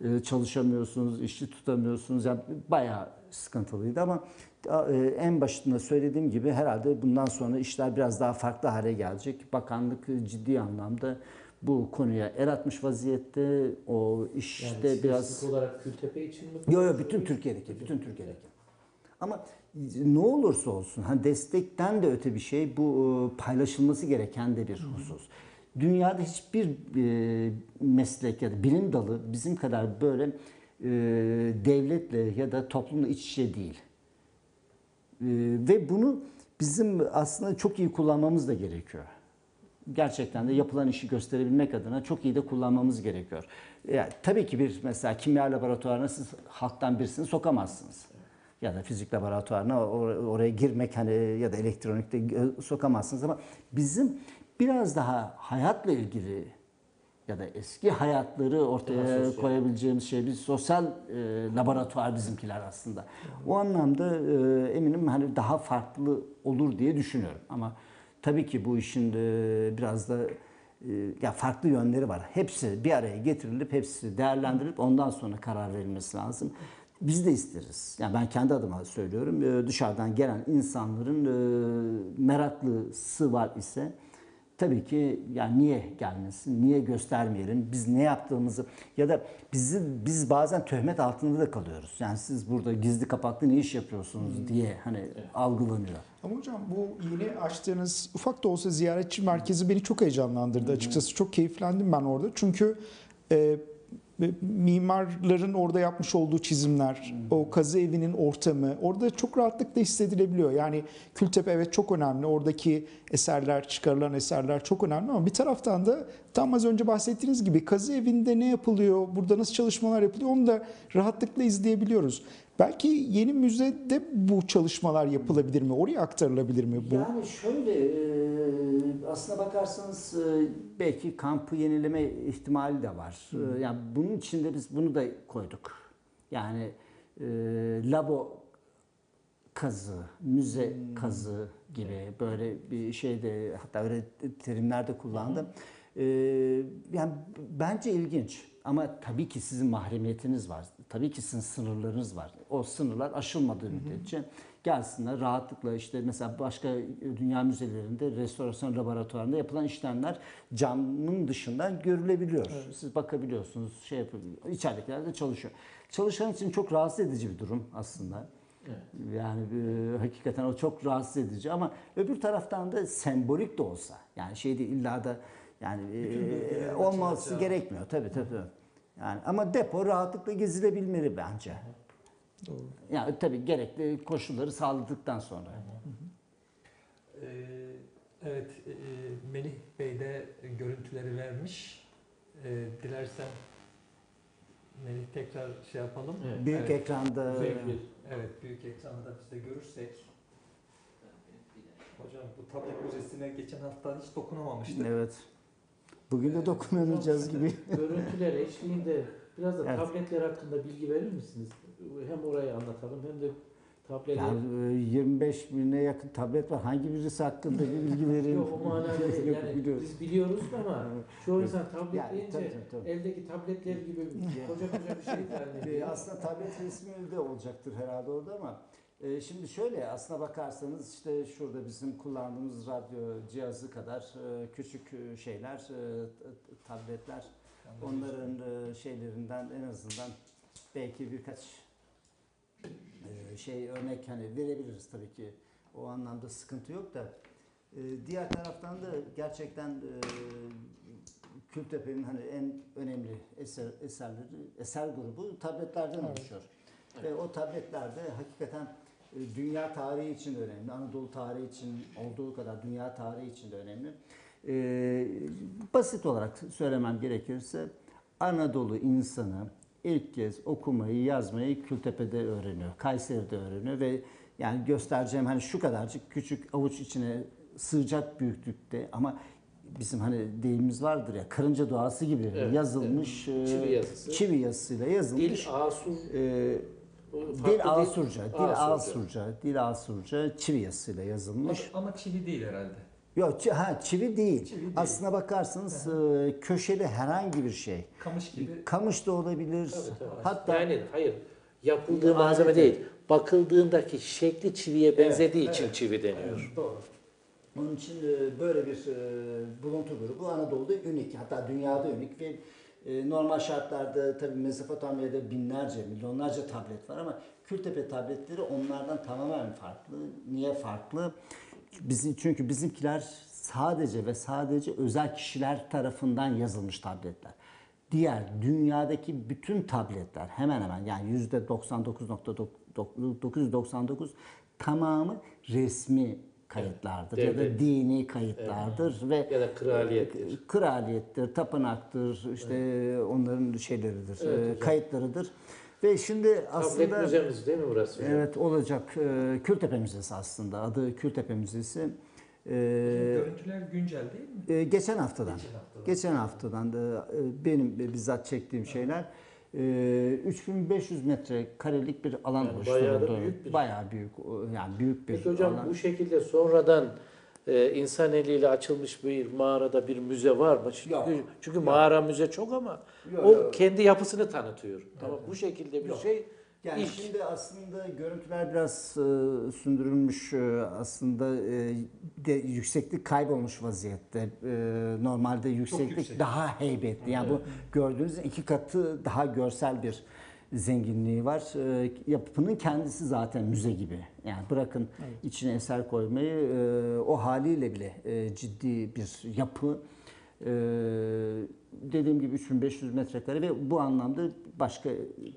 e, çalışamıyorsunuz, işçi tutamıyorsunuz. Yani bayağı sıkıntılıydı ama e, en başında söylediğim gibi herhalde bundan sonra işler biraz daha farklı hale gelecek. Bakanlık ciddi anlamda bu konuya el atmış vaziyette. O işte Yani biraz olarak Kültepe için mi? Yo yo bütün Türkiye'deki, bütün Türkiye'deki. Ama ne olursa olsun hani destekten de öte bir şey bu e, paylaşılması gereken de bir husus. Dünyada hiçbir e, meslek ya da bilim dalı bizim kadar böyle e, devletle ya da toplumla iç içe değil. E, ve bunu bizim aslında çok iyi kullanmamız da gerekiyor. Gerçekten de yapılan işi gösterebilmek adına çok iyi de kullanmamız gerekiyor. Yani tabii ki bir mesela kimya laboratuvarına siz halktan birisini sokamazsınız. Ya da fizik laboratuvarına or- oraya girmek hani ya da elektronikte sokamazsınız ama bizim biraz daha hayatla ilgili ya da eski hayatları ortaya koyabileceğimiz şey bir sosyal e, laboratuvar bizimkiler aslında. O anlamda e, eminim hani daha farklı olur diye düşünüyorum. Ama tabii ki bu işin e, biraz da e, ya farklı yönleri var. Hepsi bir araya getirilip hepsi değerlendirilip ondan sonra karar verilmesi lazım. Biz de isteriz. Yani ben kendi adıma söylüyorum. E, dışarıdan gelen insanların e, meraklısı var ise Tabii ki yani niye gelmesin, niye göstermeyelim, biz ne yaptığımızı ya da bizi biz bazen töhmet altında da kalıyoruz. Yani siz burada gizli kapaklı ne iş yapıyorsunuz diye hani algılanıyor. Ama hocam bu yeni açtığınız ufak da olsa ziyaretçi merkezi beni çok heyecanlandırdı. Açıkçası çok keyiflendim ben orada. Çünkü e, mimarların orada yapmış olduğu çizimler, o kazı evinin ortamı orada çok rahatlıkla hissedilebiliyor. Yani Kültepe evet çok önemli. Oradaki eserler, çıkarılan eserler çok önemli ama bir taraftan da tam az önce bahsettiğiniz gibi kazı evinde ne yapılıyor, burada nasıl çalışmalar yapılıyor onu da rahatlıkla izleyebiliyoruz. Belki yeni müzede bu çalışmalar yapılabilir mi? Oraya aktarılabilir mi bu? Yani şöyle e, aslına bakarsanız e, belki kampı yenileme ihtimali de var. E, Yani bunun içinde biz bunu da koyduk. Yani labo kazı, müze kazı gibi böyle bir şeyde hatta öyle terimler de kullandım. E, yani bence ilginç ama tabii ki sizin mahremiyetiniz var. Tabii ki sizin sınırlarınız var. O sınırlar aşılmadığı müddetçe gelsinler rahatlıkla işte mesela başka dünya müzelerinde restorasyon laboratuvarında yapılan işlemler camın dışından görülebiliyor. Siz bakabiliyorsunuz, şey yapabiliyor. İçeridekiler de çalışıyor. Çalışan için çok rahatsız edici bir durum aslında. Yani e, hakikaten o çok rahatsız edici ama öbür taraftan da sembolik de olsa yani şey değil illa da yani e, olması gerekmiyor tabii tabii. tabii. Yani ama depo rahatlıkla gezilebilmeli bence. Yani tabii gerekli koşulları sağladıktan sonra. Ee, evet, e, Melih Bey de görüntüleri vermiş. Ee, dilersen Melih tekrar şey yapalım. Evet. Büyük Evet. ekranda Zevkli. Evet, büyük ekranda biz de görürsek. Hocam bu tablet müzesine geçen hafta hiç dokunamamıştık. evet. Bugün de dokunamayacağız gibi. Görüntüler eşliğinde biraz da Evet. tabletler hakkında bilgi verir misiniz? Hem orayı anlatalım hem de Tablet Yani e, 25 bine yakın tablet var. Hangi birisi hakkında bir bilgi vereyim? Yok o manada değil. Yani biliyoruz. biz biliyoruz ama çoğu insan tablet Yani, deyince tabii, tabii, eldeki tabletler gibi koca koca bir şey Ee, zannediyor. aslında tablet resmi de olacaktır herhalde orada ama e, şimdi şöyle aslına bakarsanız işte şurada bizim kullandığımız radyo cihazı kadar e, küçük e, şeyler, e, tabletler. Onların e, şeylerinden en azından belki birkaç e, şey örnek hani verebiliriz tabii ki. O anlamda sıkıntı yok da. E, diğer taraftan da gerçekten e, Kültepe'nin hani en önemli eser, eserleri, eser grubu tabletlerden oluşuyor. Ve o tabletlerde hakikaten dünya tarihi için de önemli. Anadolu tarihi için olduğu kadar dünya tarihi için de önemli. E, basit olarak söylemem gerekirse Anadolu insanı ilk kez okumayı, yazmayı Kültepe'de öğreniyor. Kayseri'de öğreniyor ve yani göstereceğim hani şu kadarcık küçük avuç içine sığacak büyüklükte ama bizim hani deyimimiz vardır ya karınca doğası gibi Evet, yazılmış e, Çivi yazısı. çivi yazısıyla yazılmış. Dil Asur e, Dil Asurca, dil Asurca. Dil Asurca çivi yazısıyla yazılmış. Ama, ama çivi değil herhalde. Yok, çi- ha çivi değil. Çivi değil. Aslına bakarsanız e, köşeli herhangi bir şey. Kamış gibi. Kamış da olabilir. Tabii, tabii. Hatta Yani hayır yapıldığı Alet, malzeme evet. değil. Bakıldığındaki şekli çiviye benzediği Evet, için evet. çivi deniyor. Doğru. Onun için e, böyle bir e, buluntu grubu Anadolu'da unik, hatta dünyada unik ve e, normal şartlarda tabii Mezopotamya'da binlerce, milyonlarca tablet var ama Kültepe tabletleri onlardan tamamen farklı. Niye farklı? Bizim, çünkü bizimkiler sadece ve sadece özel kişiler tarafından yazılmış tabletler. Diğer dünyadaki bütün tabletler hemen hemen yani yüzde 99.999 tamamı resmi kayıtlardır ya da Devlet. dini kayıtlardır ve Ya da kraliyettir. e, kraliyettir, tapınaktır, işte onların şeyleridir, Evet e, kayıtlarıdır. Ve şimdi Tablet aslında müzemiz değil mi burası? hocam? evet olacak e, Kültepe Müzesi aslında adı Kültepe Müzesi. Görüntüler güncel değil mi? geçen haftadan. Geçen haftadan. Geçen haftadan da benim bizzat çektiğim şeyler. E, 3500 metre karelik bir alan Yani oluşturuldu. bayağı da büyük bir- Bayağı büyük, yani büyük bir Peki hocam alan. bu şekilde sonradan e, insan eliyle açılmış bir mağarada bir müze var mı? Çünkü, Yok. çünkü mağara müze çok ama Yok, o yok. kendi yapısını tanıtıyor. Tamam bu şekilde bir Yok. şey Yani ilk. şimdi aslında görüntüler biraz e, sündürülmüş e, aslında e, de yükseklik kaybolmuş vaziyette. E, normalde yükseklik yüksek. daha heybetli. Yani bu gördüğünüz iki katı daha görsel bir zenginliği var. E, yapının kendisi zaten müze gibi. Yani bırakın içine eser koymayı e, o haliyle bile e, ciddi bir yapı. E, dediğim gibi 3500 metrekare ve bu anlamda başka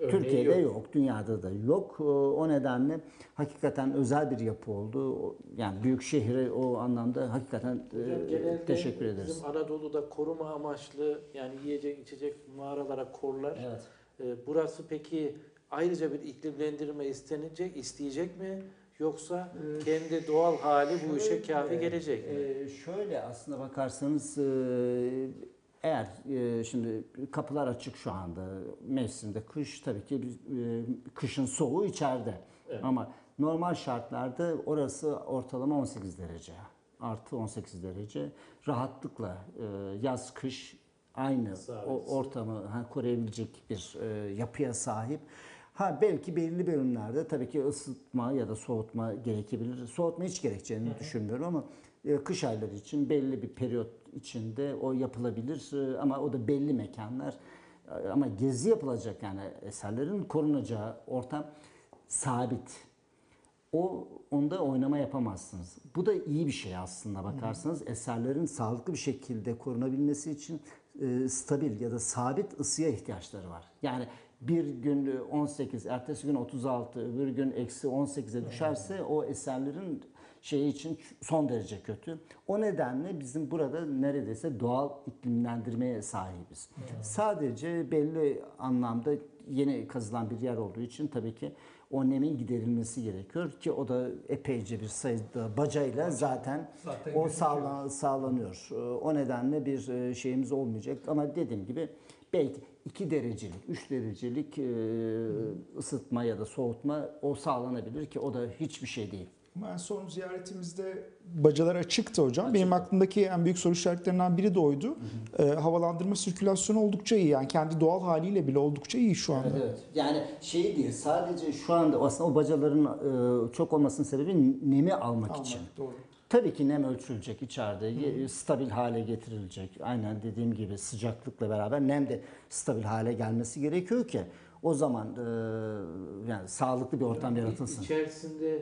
Türkiye'de yok. yok. dünyada da yok. Ee, O nedenle hakikaten özel bir yapı oldu. Yani büyük şehre o anlamda hakikaten e, genelde teşekkür ederiz. Bizim Anadolu'da koruma amaçlı yani yiyecek içecek mağaralara korlar. Evet. E, burası peki ayrıca bir iklimlendirme istenecek, isteyecek mi? Yoksa kendi doğal hali bu işe Şöyle, kafi gelecek mi? e, şöyle aslına bakarsanız e, eğer e, şimdi kapılar açık şu anda mevsimde kış tabii ki e, kışın soğuğu içeride Evet. ama normal şartlarda orası ortalama 18 derece artı 18 derece rahatlıkla e, yaz kış aynı o ortamı ha, koruyabilecek bir e, yapıya sahip. Ha belki belirli bölümlerde tabii ki ısıtma ya da soğutma gerekebilir. Soğutma hiç gerekeceğini düşünmüyorum ama e, kış ayları için belli bir periyot içinde o yapılabilir E, ama o da belli mekanlar. E, Ama gezi yapılacak yani eserlerin korunacağı ortam sabit. O onda oynama yapamazsınız. Bu da iyi bir şey aslında bakarsanız. Eserlerin sağlıklı bir şekilde korunabilmesi için e, stabil ya da sabit ısıya ihtiyaçları var. Yani bir gün 18, ertesi gün 36, öbür gün eksi 18'e düşerse o eserlerin şeyi için son derece kötü. O nedenle bizim burada neredeyse doğal iklimlendirmeye sahibiz. Sadece belli anlamda yeni kazılan bir yer olduğu için tabii ki o nemin giderilmesi gerekiyor ki o da epeyce bir sayıda bacayla zaten, Zaten o gözüküyor. sağla- sağlanıyor. Ee, O nedenle bir e, şeyimiz olmayacak ama dediğim gibi belki 2 derecelik, 3 derecelik e, ısıtma ya da soğutma o sağlanabilir ki o da hiçbir şey değil. Ben son ziyaretimizde bacalar açıktı hocam. Benim aklımdaki en büyük soru işaretlerinden biri de oydu. Ee, havalandırma sirkülasyonu oldukça iyi. Yani kendi doğal haliyle bile oldukça iyi şu anda. Evet, evet. Yani şey değil sadece şu anda aslında o bacaların e, çok olmasının sebebi nemi almak Almak, için. Doğru. Tabii ki nem ölçülecek içeride, ye- stabil hale getirilecek. Aynen dediğim gibi sıcaklıkla beraber nem de stabil hale gelmesi gerekiyor ki o zaman e, yani sağlıklı bir ortam yaratılsın. İçerisinde e,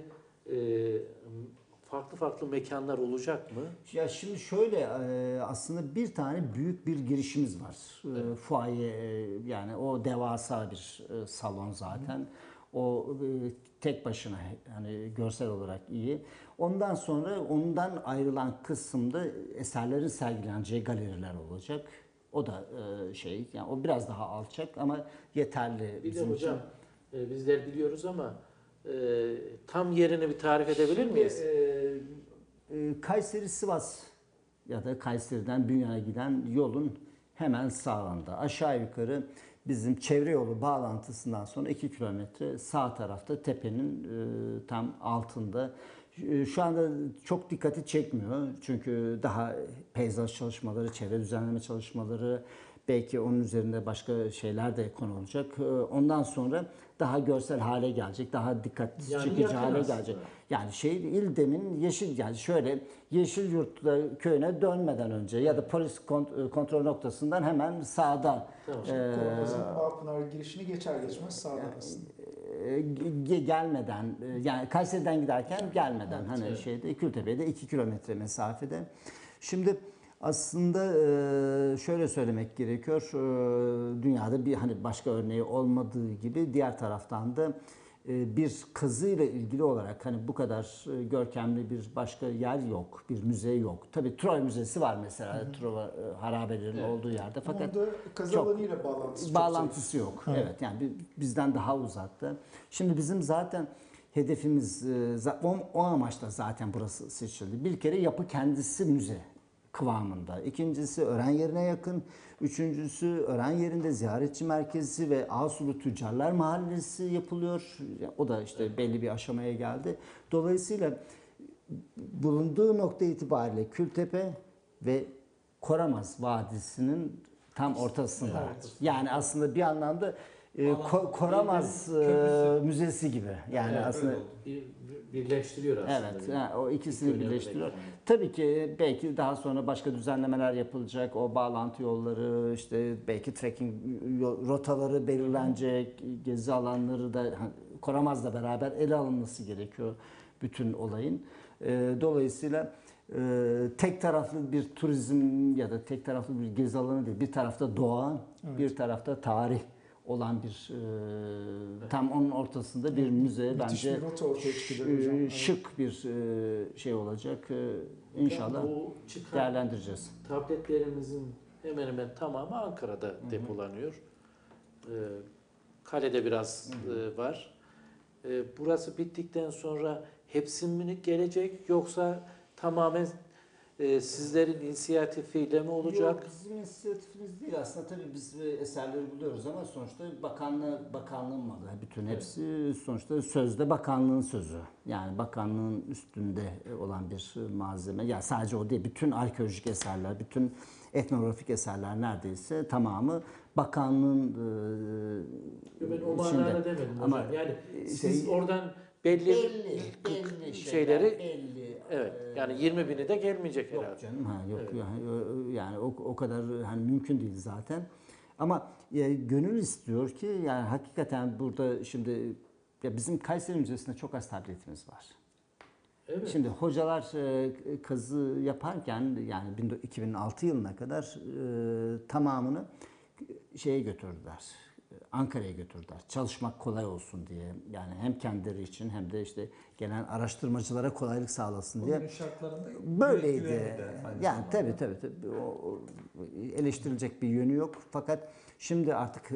farklı farklı mekanlar olacak mı? Ya şimdi şöyle e, aslında bir tane büyük bir girişimiz var. E, Fuaye e, yani o devasa bir e, salon zaten. O e, tek başına hani görsel olarak iyi. Ondan sonra ondan ayrılan kısımda eserlerin sergileneceği galeriler olacak. O da e, şey yani o biraz daha alçak ama yeterli Bir de bizim için. hocam e, bizler biliyoruz ama e, tam yerini bir tarif edebilir Şimdi, miyiz? e, e, Kayseri Sivas ya da Kayseri'den Bünyan'a giden yolun hemen sağında. Aşağı yukarı bizim çevre yolu bağlantısından sonra 2 kilometre sağ tarafta tepenin e, tam altında. E, Şu anda çok dikkati çekmiyor. Çünkü daha peyzaj çalışmaları, çevre düzenleme çalışmaları, belki onun üzerinde başka şeyler de konu olacak. E, Ondan sonra daha görsel hale gelecek, daha dikkatli Yani çekici hale aslında. gelecek. Yani şey İldem'in yeşil yani şöyle Yeşilyurt'ta köyüne dönmeden önce ya da polis kont- e, kontrol noktasından hemen sağda Tamam. e, Bağpınar girişini geçer geçmez sağda aslında. e, ge- gelmeden e, yani Kayseri'den giderken gelmeden hani evet. şeyde Kültepe'de 2 kilometre mesafede. Şimdi aslında şöyle söylemek gerekiyor. Dünyada bir hani başka örneği olmadığı gibi diğer taraftan da bir kazıyla ilgili olarak hani bu kadar görkemli bir başka yer yok, bir müze yok. Tabii Troy Müzesi var mesela Trova e, harabelerin olduğu yerde fakat Onda kazı çok- alanıyla bağlantısı çok bağlantısı yok. Evet. Evet. yani bi- bizden daha uzakta. Şimdi bizim zaten hedefimiz o amaçla zaten burası seçildi. Bir kere yapı kendisi müze kıvamında. İkincisi öğren yerine yakın. Üçüncüsü öğren yerinde ziyaretçi merkezi ve Asulu Tüccarlar Mahallesi yapılıyor. O da işte belli bir aşamaya geldi. Dolayısıyla bulunduğu nokta itibariyle Kültepe ve Koramaz Vadisi'nin tam ortasında. Yani aslında bir anlamda e, Ko- Koramaz e, Müzesi gibi. Yani Evet, aslında birleştiriyor aslında. Evet, ha, o ikisini İki birleştiriyor. önemli. Tabii ki belki daha sonra başka düzenlemeler yapılacak. O bağlantı yolları, işte belki trekking rotaları belirlenecek, gezi alanları da Koramaz'la beraber ele alınması gerekiyor bütün olayın. Ee, Dolayısıyla e, tek taraflı bir turizm ya da tek taraflı bir gezi alanı değil. Bir tarafta doğa, bir tarafta tarih olan bir e, tam onun ortasında bir müze Müthiş bence bir rota ortaya çıkacak e, hocam. Şık bir e, şey olacak. E, İnşallah Bu çıkan değerlendireceğiz. tabletlerimizin hemen hemen tamamı Ankara'da depolanıyor. Ee, kalede biraz e, var. Ee, burası bittikten sonra hepsi mi gelecek yoksa tamamen e, sizlerin inisiyatifiyle mi olacak? Yok, bizim inisiyatifimiz değil aslında tabii biz eserleri buluyoruz ama sonuçta bakanlığı bakanlığın malı bütün hepsi sonuçta sözde bakanlığın sözü. Yani bakanlığın üstünde olan bir malzeme. Ya sadece o değil bütün arkeolojik eserler, bütün etnografik eserler neredeyse tamamı bakanlığın e, Ben o içinde. manada demedim Ama hocam. Yani e, siz şey- oradan belli, belli, belli şeyler, şeyleri belli. evet e, yani 20 bini de gelmeyecek Yok herhalde. canım ha yok Evet. yani, o, o kadar hani mümkün değil zaten. Ama e, gönül istiyor ki yani hakikaten burada şimdi ya bizim Kayseri Müzesi'nde çok az tabletimiz var. Evet. Şimdi hocalar e, kazı yaparken yani 19- 2006 yılına kadar e, tamamını şeye götürdüler. Ankara'ya götürdüler. Çalışmak kolay olsun diye. Yani hem kendileri için hem de işte gelen araştırmacılara kolaylık sağlasın diye. Bugünün şartlarında Böyleydi. Yani tabii. O, o eleştirilecek bir yönü yok. Fakat şimdi artık e,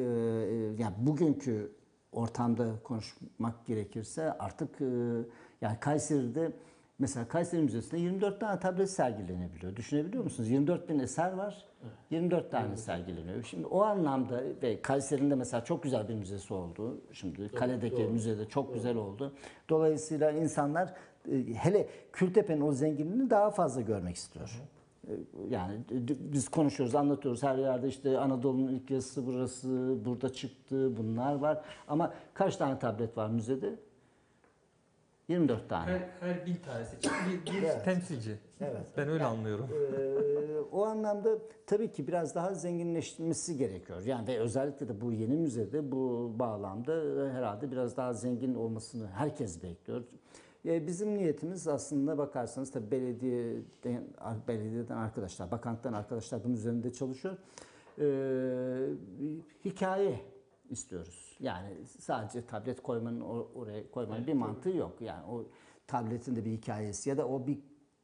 yani bugünkü ortamda konuşmak gerekirse artık e, yani Kayseri'de Mesela Kayseri Müzesi'nde 24 tane tablet sergilenebiliyor. Düşünebiliyor musunuz? 24 bin eser var. 24 tane sergileniyor. Şimdi o anlamda ve Kayseri'nin de mesela çok güzel bir müzesi oldu. Şimdi Kale'deki müzede çok güzel oldu. Dolayısıyla insanlar e, hele Kültepe'nin o zenginliğini daha fazla görmek istiyor. E, Yani biz konuşuyoruz, anlatıyoruz her yerde işte Anadolu'nun ilk yazısı burası, burada çıktı, bunlar var. Ama kaç tane tablet var müzede? 24 tane. Her, her bin tanesi bir, bir Evet. temsilci. Evet. Ben öyle anlıyorum. Ee, o anlamda tabii ki biraz daha zenginleştirmesi gerekiyor. Yani ve özellikle de bu yeni müzede bu bağlamda herhalde biraz daha zengin olmasını herkes bekliyor. Ee, Bizim niyetimiz aslında bakarsanız tabii belediyeden, belediyeden arkadaşlar, bakanlıktan arkadaşlar bunun üzerinde çalışıyor. Ee, hikaye istiyoruz. Yani sadece tablet koymanın or- oraya koymanın bir mantığı yok. Yani o tabletin de bir hikayesi ya da o bir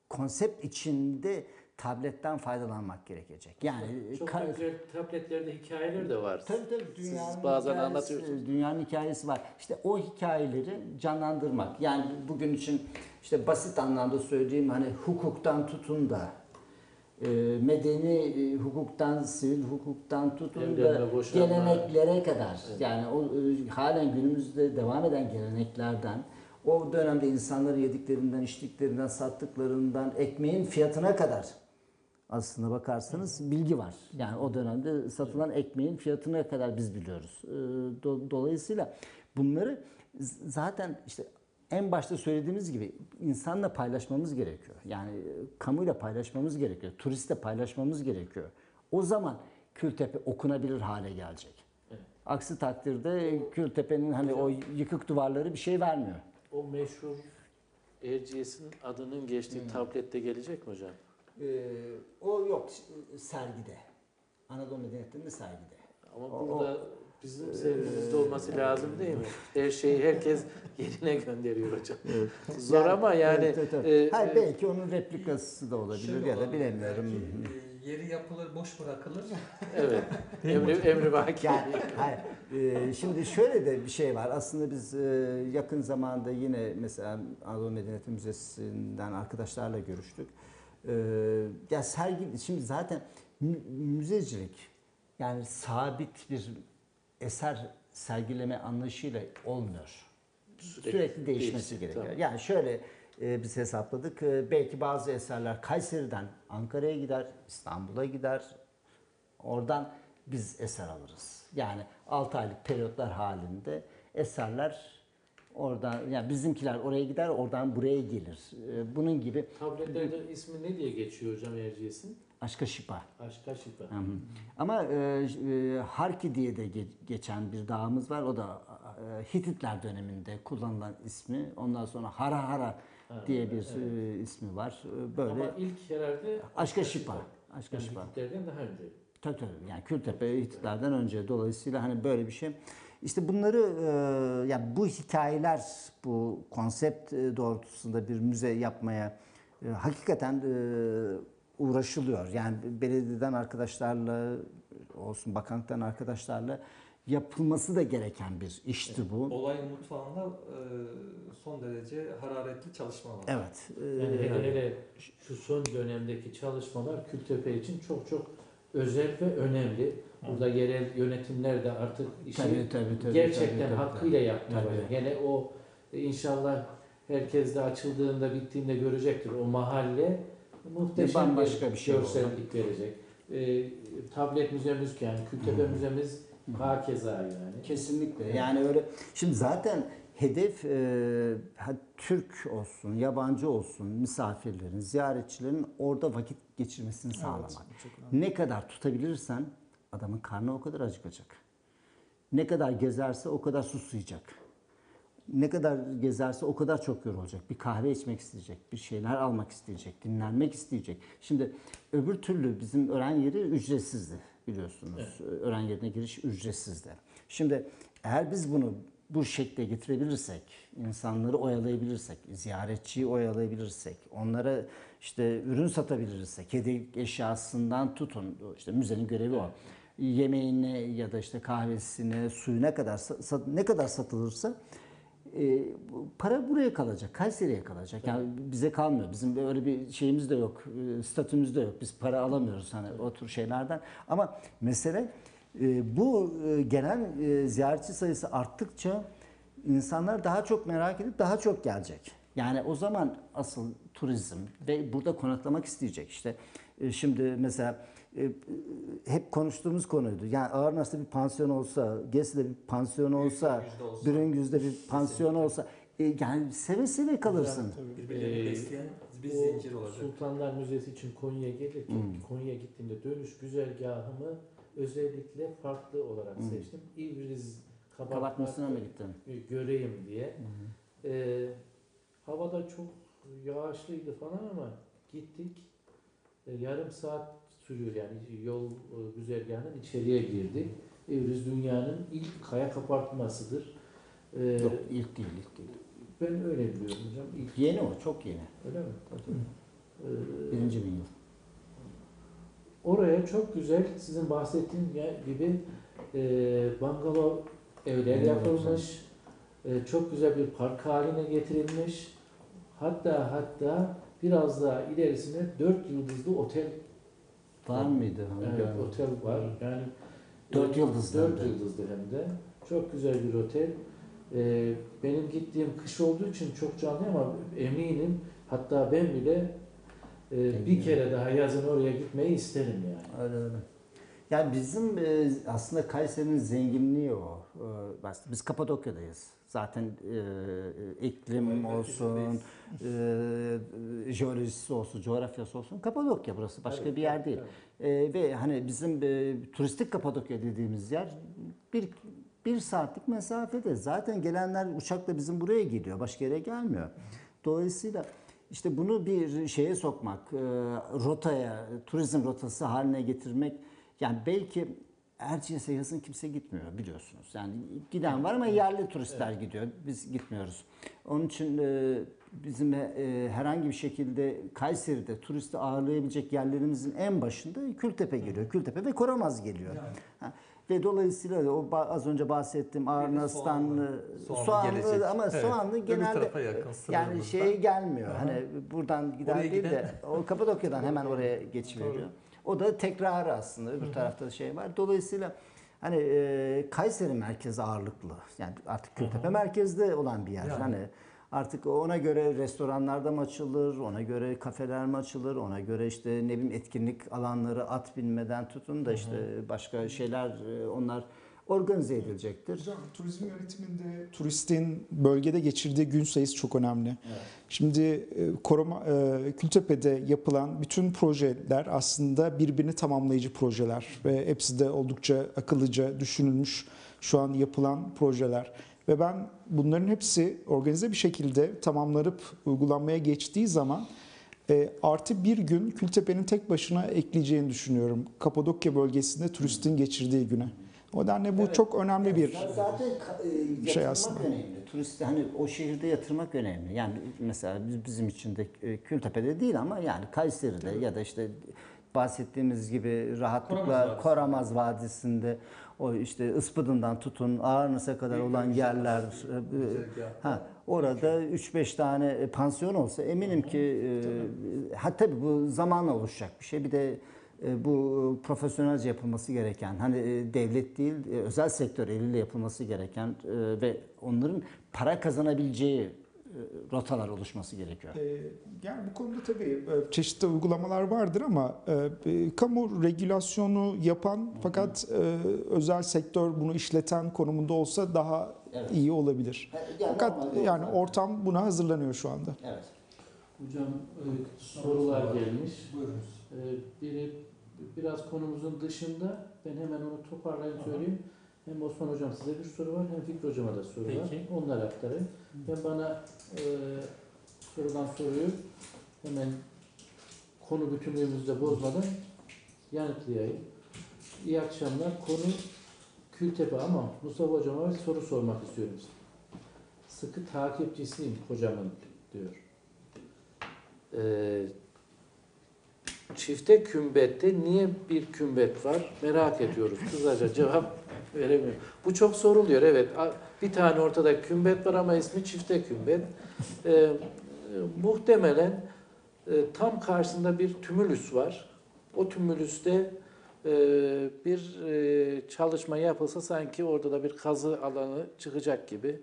konsept içinde tabletten faydalanmak gerekecek. Yani Çok da güzel tabletlerde hikayeler de var. Tabii tabii dünyanın Siz bazen hikayesi, anlatıyorsunuz. Dünyanın hikayesi var. İşte o hikayeleri canlandırmak. Yani bugün için işte basit anlamda söyleyeyim hani hukuktan tutun da e, medeni e, hukuktan, sivil hukuktan tutun da geleneklere kadar. Yani o e, halen günümüzde devam eden geleneklerden o dönemde insanların yediklerinden, içtiklerinden, sattıklarından, ekmeğin fiyatına kadar aslında bakarsanız bilgi var. Yani o dönemde satılan ekmeğin fiyatına kadar biz biliyoruz. Do- Dolayısıyla bunları zaten işte en başta söylediğimiz gibi insanla paylaşmamız gerekiyor. Yani e, kamuyla paylaşmamız gerekiyor. Turistle paylaşmamız gerekiyor. O zaman Kültepe okunabilir hale gelecek. Aksi takdirde Kültepe'nin hani o yıkık duvarları bir şey vermiyor. O meşhur Erciyes'in adının geçtiği Hmm. tablette gelecek mi hocam? Ee, o yok sergide. Anadolu Medeniyetlerinde sergide. Ama O- burada bizim sevgimizde olması lazım değil mi? Her şeyi herkes yerine gönderiyor hocam. Zor ama yani Evet, evet, evet. e, Hayır, e, belki onun replikası da olabilir ya da bilemiyorum. belki, e, yeri yapılır, boş bırakılır. evet. Emri, emri vaki. Yani hayır, e, şimdi şöyle de bir şey var. Aslında biz e, yakın zamanda yine mesela Anadolu Medeniyeti Müzesi'nden arkadaşlarla görüştük. E, ya sergi şimdi zaten mü- müzecilik yani sabit bir eser sergileme anlayışıyla olmuyor. Sürekli, değişmesi değişecek, gerekiyor. tamam. Yani şöyle e, biz hesapladık. E, belki bazı eserler Kayseri'den Ankara'ya gider, İstanbul'a gider. Oradan biz eser alırız. Yani 6 aylık periyotlar halinde eserler oradan yani bizimkiler oraya gider, oradan buraya gelir. E, bunun gibi Tabletlerde ismi ne diye geçiyor hocam Erciyes'in? Aşka şipa. Aşka şifa. Hı hı. Ama e, e, Harki diye de ge- geçen bir dağımız var. O da e, Hititler döneminde kullanılan ismi. Ondan sonra Hara Hara diye bir e, ismi var. E, Böyle Ama ilk herhalde Aşka şifa. Aşka Yani şifa. Hititlerden daha önce. Tabii tabii. Yani Kültepe Hititlerden önce. Dolayısıyla hani böyle bir şey. İşte bunları e, yani bu hikayeler, bu konsept e, doğrultusunda bir müze yapmaya e, hakikaten e, uğraşılıyor. Yani belediyeden arkadaşlarla olsun bakanlıktan arkadaşlarla yapılması da gereken bir işti bu. Olayın mutfağında e, son derece hararetli çalışma var. Evet. e, Yani hele hele şu son dönemdeki çalışmalar Kültepe için çok çok özel ve önemli. Burada yerel yönetimler de artık işi Tabii, tabii, tabii, gerçekten tabii, tabii, hakkıyla yapmaya başladı. O inşallah herkes de açıldığında bittiğinde görecektir. O mahalle muhteşem Bambaşka bir şey görsellik verecek. E, tablet müzemiz yani Kültepe müzemiz hakeza yani. Kesinlikle. Yani öyle. Şimdi zaten hedef e, Türk olsun, yabancı olsun misafirlerin, ziyaretçilerin orada vakit geçirmesini sağlamak. ne kadar tutabilirsen adamın karnı o kadar acıkacak. Ne kadar gezerse o kadar susayacak. Ne kadar gezerse o kadar çok yorulacak. Bir kahve içmek isteyecek, bir şeyler almak isteyecek, dinlenmek isteyecek. Şimdi öbür türlü bizim öğren yeri ücretsizdi biliyorsunuz. Öğren yerine giriş ücretsizdi. Şimdi eğer biz bunu bu şekle getirebilirsek, insanları oyalayabilirsek, ziyaretçiyi oyalayabilirsek, onlara işte ürün satabilirsek, hediye eşyasından tutun, işte müzenin görevi o. Yemeğine ya da işte kahvesine, suyuna kadar ne kadar satılırsa e, para buraya kalacak, Kayseri'ye kalacak. Yani bize kalmıyor. Bizim böyle bir şeyimiz de yok, e, statümüz de yok. Biz para alamıyoruz hani o tür şeylerden. Ama mesele e, bu gelen ziyaretçi sayısı arttıkça insanlar daha çok merak edip daha çok gelecek. Yani o zaman asıl turizm ve burada konaklamak isteyecek. İşte şimdi mesela e, e, hep konuştuğumuz konuydu. Yani Ağırnas'ta bir pansiyon olsa, Gesi'de bir pansiyon olsa, Bürüngüz'de bir pansiyon olsa e, yani seve seve kalırsın. Birbirlerini Ee, besleyen bir O zincir olacak. Sultanlar Müzesi için Konya'ya gelirken Konya'ya gittiğimde dönüş güzergahımı özellikle farklı olarak seçtim. İvriz Kabartmasına mı gittin? göreyim diye. Ee, havada çok yağışlıydı falan ama gittik. Ee, yarım saat sürüyor yani yol e, güzergahının içeriye girdik. İvriz dünyanın ilk kaya kabartmasıdır. Ee, Yok ilk değil, ilk değil. ben öyle biliyorum hocam. İlk, Yeni o, çok yeni. öyle mi? Ee, Birinci bin yıl. Oraya çok güzel sizin bahsettiğiniz gibi e, bungalov evler yapılmış. E, çok güzel bir park haline getirilmiş. Hatta hatta biraz daha ilerisine dört yıldızlı otel Var mıydı? Onu evet, görmedim. otel var. Yani Dört yıldızlı Dört yıldızlı hem de. Çok güzel bir otel. E, benim gittiğim kış olduğu için çok canlı ama eminim hatta ben bile e, bir kere daha yazın oraya gitmeyi isterim yani. Öyle öyle. Yani bizim e, aslında Kayseri'nin zenginliği o. E, Biz Kapadokya'dayız. Zaten e, iklim olsun, e, jeolojisi olsun, coğrafyası olsun. Kapadokya burası. Başka bir yer değil. E, ve hani bizim e, turistik Kapadokya dediğimiz yer bir bir saatlik mesafede. Zaten gelenler uçakla bizim buraya geliyor. Başka yere gelmiyor. Dolayısıyla işte bunu bir şeye sokmak, e, rotaya, turizm rotası haline getirmek yani belki Erciyes'e yazın kimse gitmiyor biliyorsunuz. Yani giden var ama yerli turistler gidiyor. Biz gitmiyoruz. Onun için e, bizim e, herhangi bir şekilde Kayseri'de turisti ağırlayabilecek yerlerimizin en başında Kültepe geliyor. Kültepe ve Koramaz geliyor. Ha, Ve dolayısıyla o az önce bahsettiğim Arnas'tan Soğanlı. e, Soğanlı gelecek. Soğanlı ama Evet. Soğanlı genelde yakın, yani şeye gelmiyor. Hani buradan giden Oraya değil giden- de o Kapadokya'dan hemen oraya geçiveriyor. O da tekrarı aslında. Öbür tarafta da şey var. Dolayısıyla hani e, Kayseri merkezi ağırlıklı. Yani artık Kültepe merkezde olan bir yer. Yani. Hani artık ona göre restoranlarda mı açılır, ona göre kafeler mi açılır, ona göre işte ne bileyim etkinlik alanları at binmeden tutun da işte başka şeyler e, onlar organize edilecektir. Hocam turizm yönetiminde turistin bölgede geçirdiği gün sayısı çok önemli. Şimdi e, koruma e, Kültepe'de yapılan bütün projeler aslında birbirini tamamlayıcı projeler ve hepsi de oldukça akıllıca düşünülmüş şu an yapılan projeler. Ve ben bunların hepsi organize bir şekilde tamamlanıp uygulanmaya geçtiği zaman e, artı bir gün Kültepe'nin tek başına ekleyeceğini düşünüyorum. Kapadokya bölgesinde turistin geçirdiği güne. O nedenle bu Evet. çok önemli bir Zaten e, şey aslında. önemli. Turist hani o şehirde yatırmak önemli. Yani mesela biz, bizim için de e, Kültepe'de değil ama yani Kayseri'de ya da işte bahsettiğimiz gibi rahatlıkla Koramaz Vadisi. Koramaz Vadisi'nde o işte Ispıdın'dan tutun Ağrınıs'a kadar olan yerler e, ha orada 3-5 tane pansiyon olsa eminim ki e, ha tabii bu zamanla oluşacak bir şey. Bir de bu profesyonelce yapılması gereken hani e, devlet değil e, özel sektör eliyle yapılması gereken e, ve onların para kazanabileceği e, rotalar oluşması gerekiyor. Yani bu konuda tabii e, çeşitli uygulamalar vardır ama e, e, kamu regülasyonu yapan fakat e, özel sektör bunu işleten konumunda olsa daha Evet. iyi olabilir. Yani Fakat yani ortam buna hazırlanıyor şu anda. Evet. Hocam e, sorular gelmiş. Buyurunuz. E, Biri biraz konumuzun dışında. Ben hemen onu toparlayayım söyleyeyim. Hem Osman Hocam size bir soru var hem Fikri Hocam'a da soru var. Peki. Onları aktarayım. Ben bana e, sorulan soruyu hemen konu bütünlüğümüzde bozmadan yanıtlayayım. İyi akşamlar. Konu Kültepe ama Mustafa Hocam'a bir soru sormak istiyorum. Sıkı takipçisiyim hocamın diyor. Ee, çifte kümbette niye bir kümbet var merak ediyoruz. Kısaca cevap veremiyorum. Bu çok soruluyor evet. Bir tane ortada kümbet var ama ismi çifte kümbet. E, muhtemelen e, tam karşısında bir tümülüs var. O tümülüste e, bir e, çalışma yapılsa sanki orada da bir kazı alanı çıkacak gibi.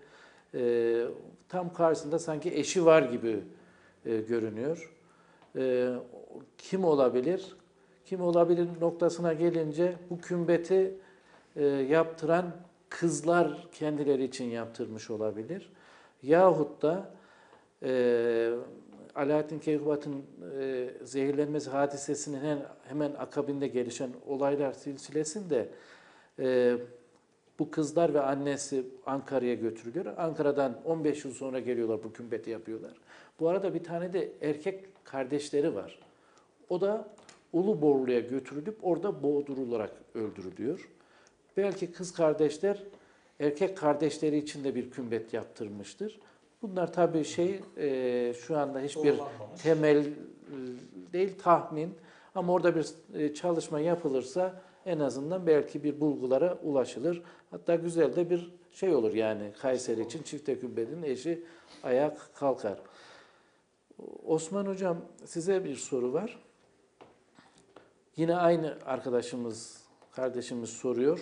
E, tam karşısında sanki eşi var gibi e, görünüyor. E, kim olabilir? Kim olabilir noktasına gelince bu kümbeti e, yaptıran kızlar kendileri için yaptırmış olabilir. Yahut da e, Alaaddin Keykubat'ın e, zehirlenmesi hadisesinin hemen, hemen akabinde gelişen olaylar silsilesinde e, bu kızlar ve annesi Ankara'ya götürülüyor. Ankara'dan 15 yıl sonra geliyorlar bu kümbeti yapıyorlar. Bu arada bir tane de erkek kardeşleri var. O da Uluborlu'ya götürülüp orada boğdurularak öldürülüyor. Belki kız kardeşler erkek kardeşleri için de bir kümbet yaptırmıştır. Bunlar tabii şey e, şu anda hiçbir temel e, değil tahmin ama orada bir e, çalışma yapılırsa en azından belki bir bulgulara ulaşılır. Hatta güzel de bir şey olur yani Kayseri için çifte kümbedin eşi ayak kalkar. Osman Hocam size bir soru var. Yine aynı arkadaşımız, kardeşimiz soruyor.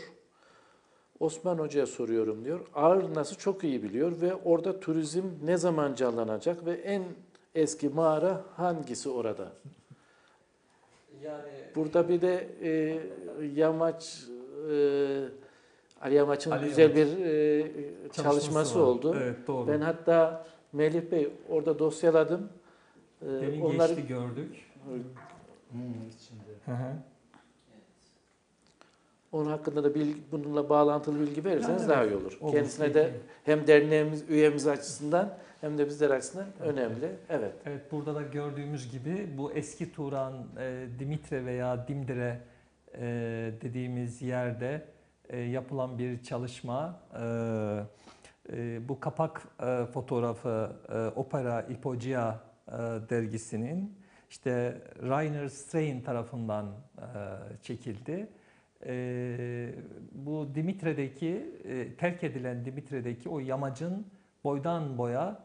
Osman Hoca'ya soruyorum diyor. Ağrı nasıl çok iyi biliyor ve orada turizm ne zaman canlanacak ve en eski mağara hangisi orada? Yani Burada bir de e, yamaç, e, Ali Yamaç'ın Ali güzel Yamaç. bir e, çalışması var. oldu. Evet doğru. Ben hatta Melih Bey orada dosyaladım. E, Demin onları geçti gördük. Hmm. Hı hı. onun hakkında da bilgi, bununla bağlantılı bilgi verirseniz Yani daha evet, iyi olur. olur, Kendisine de hem derneğimiz üyemiz açısından hem de bizler açısından önemli. Evet. Evet burada da gördüğümüz gibi bu eski Turan e, Dimitre veya Dimdire e, dediğimiz yerde e, yapılan bir çalışma. E, e, bu kapak e, fotoğrafı e, Opera Ipogia e, dergisinin işte Rainer Strain tarafından e, çekildi. E, bu Dimitre'deki e, terk edilen Dimitre'deki o yamacın boydan boya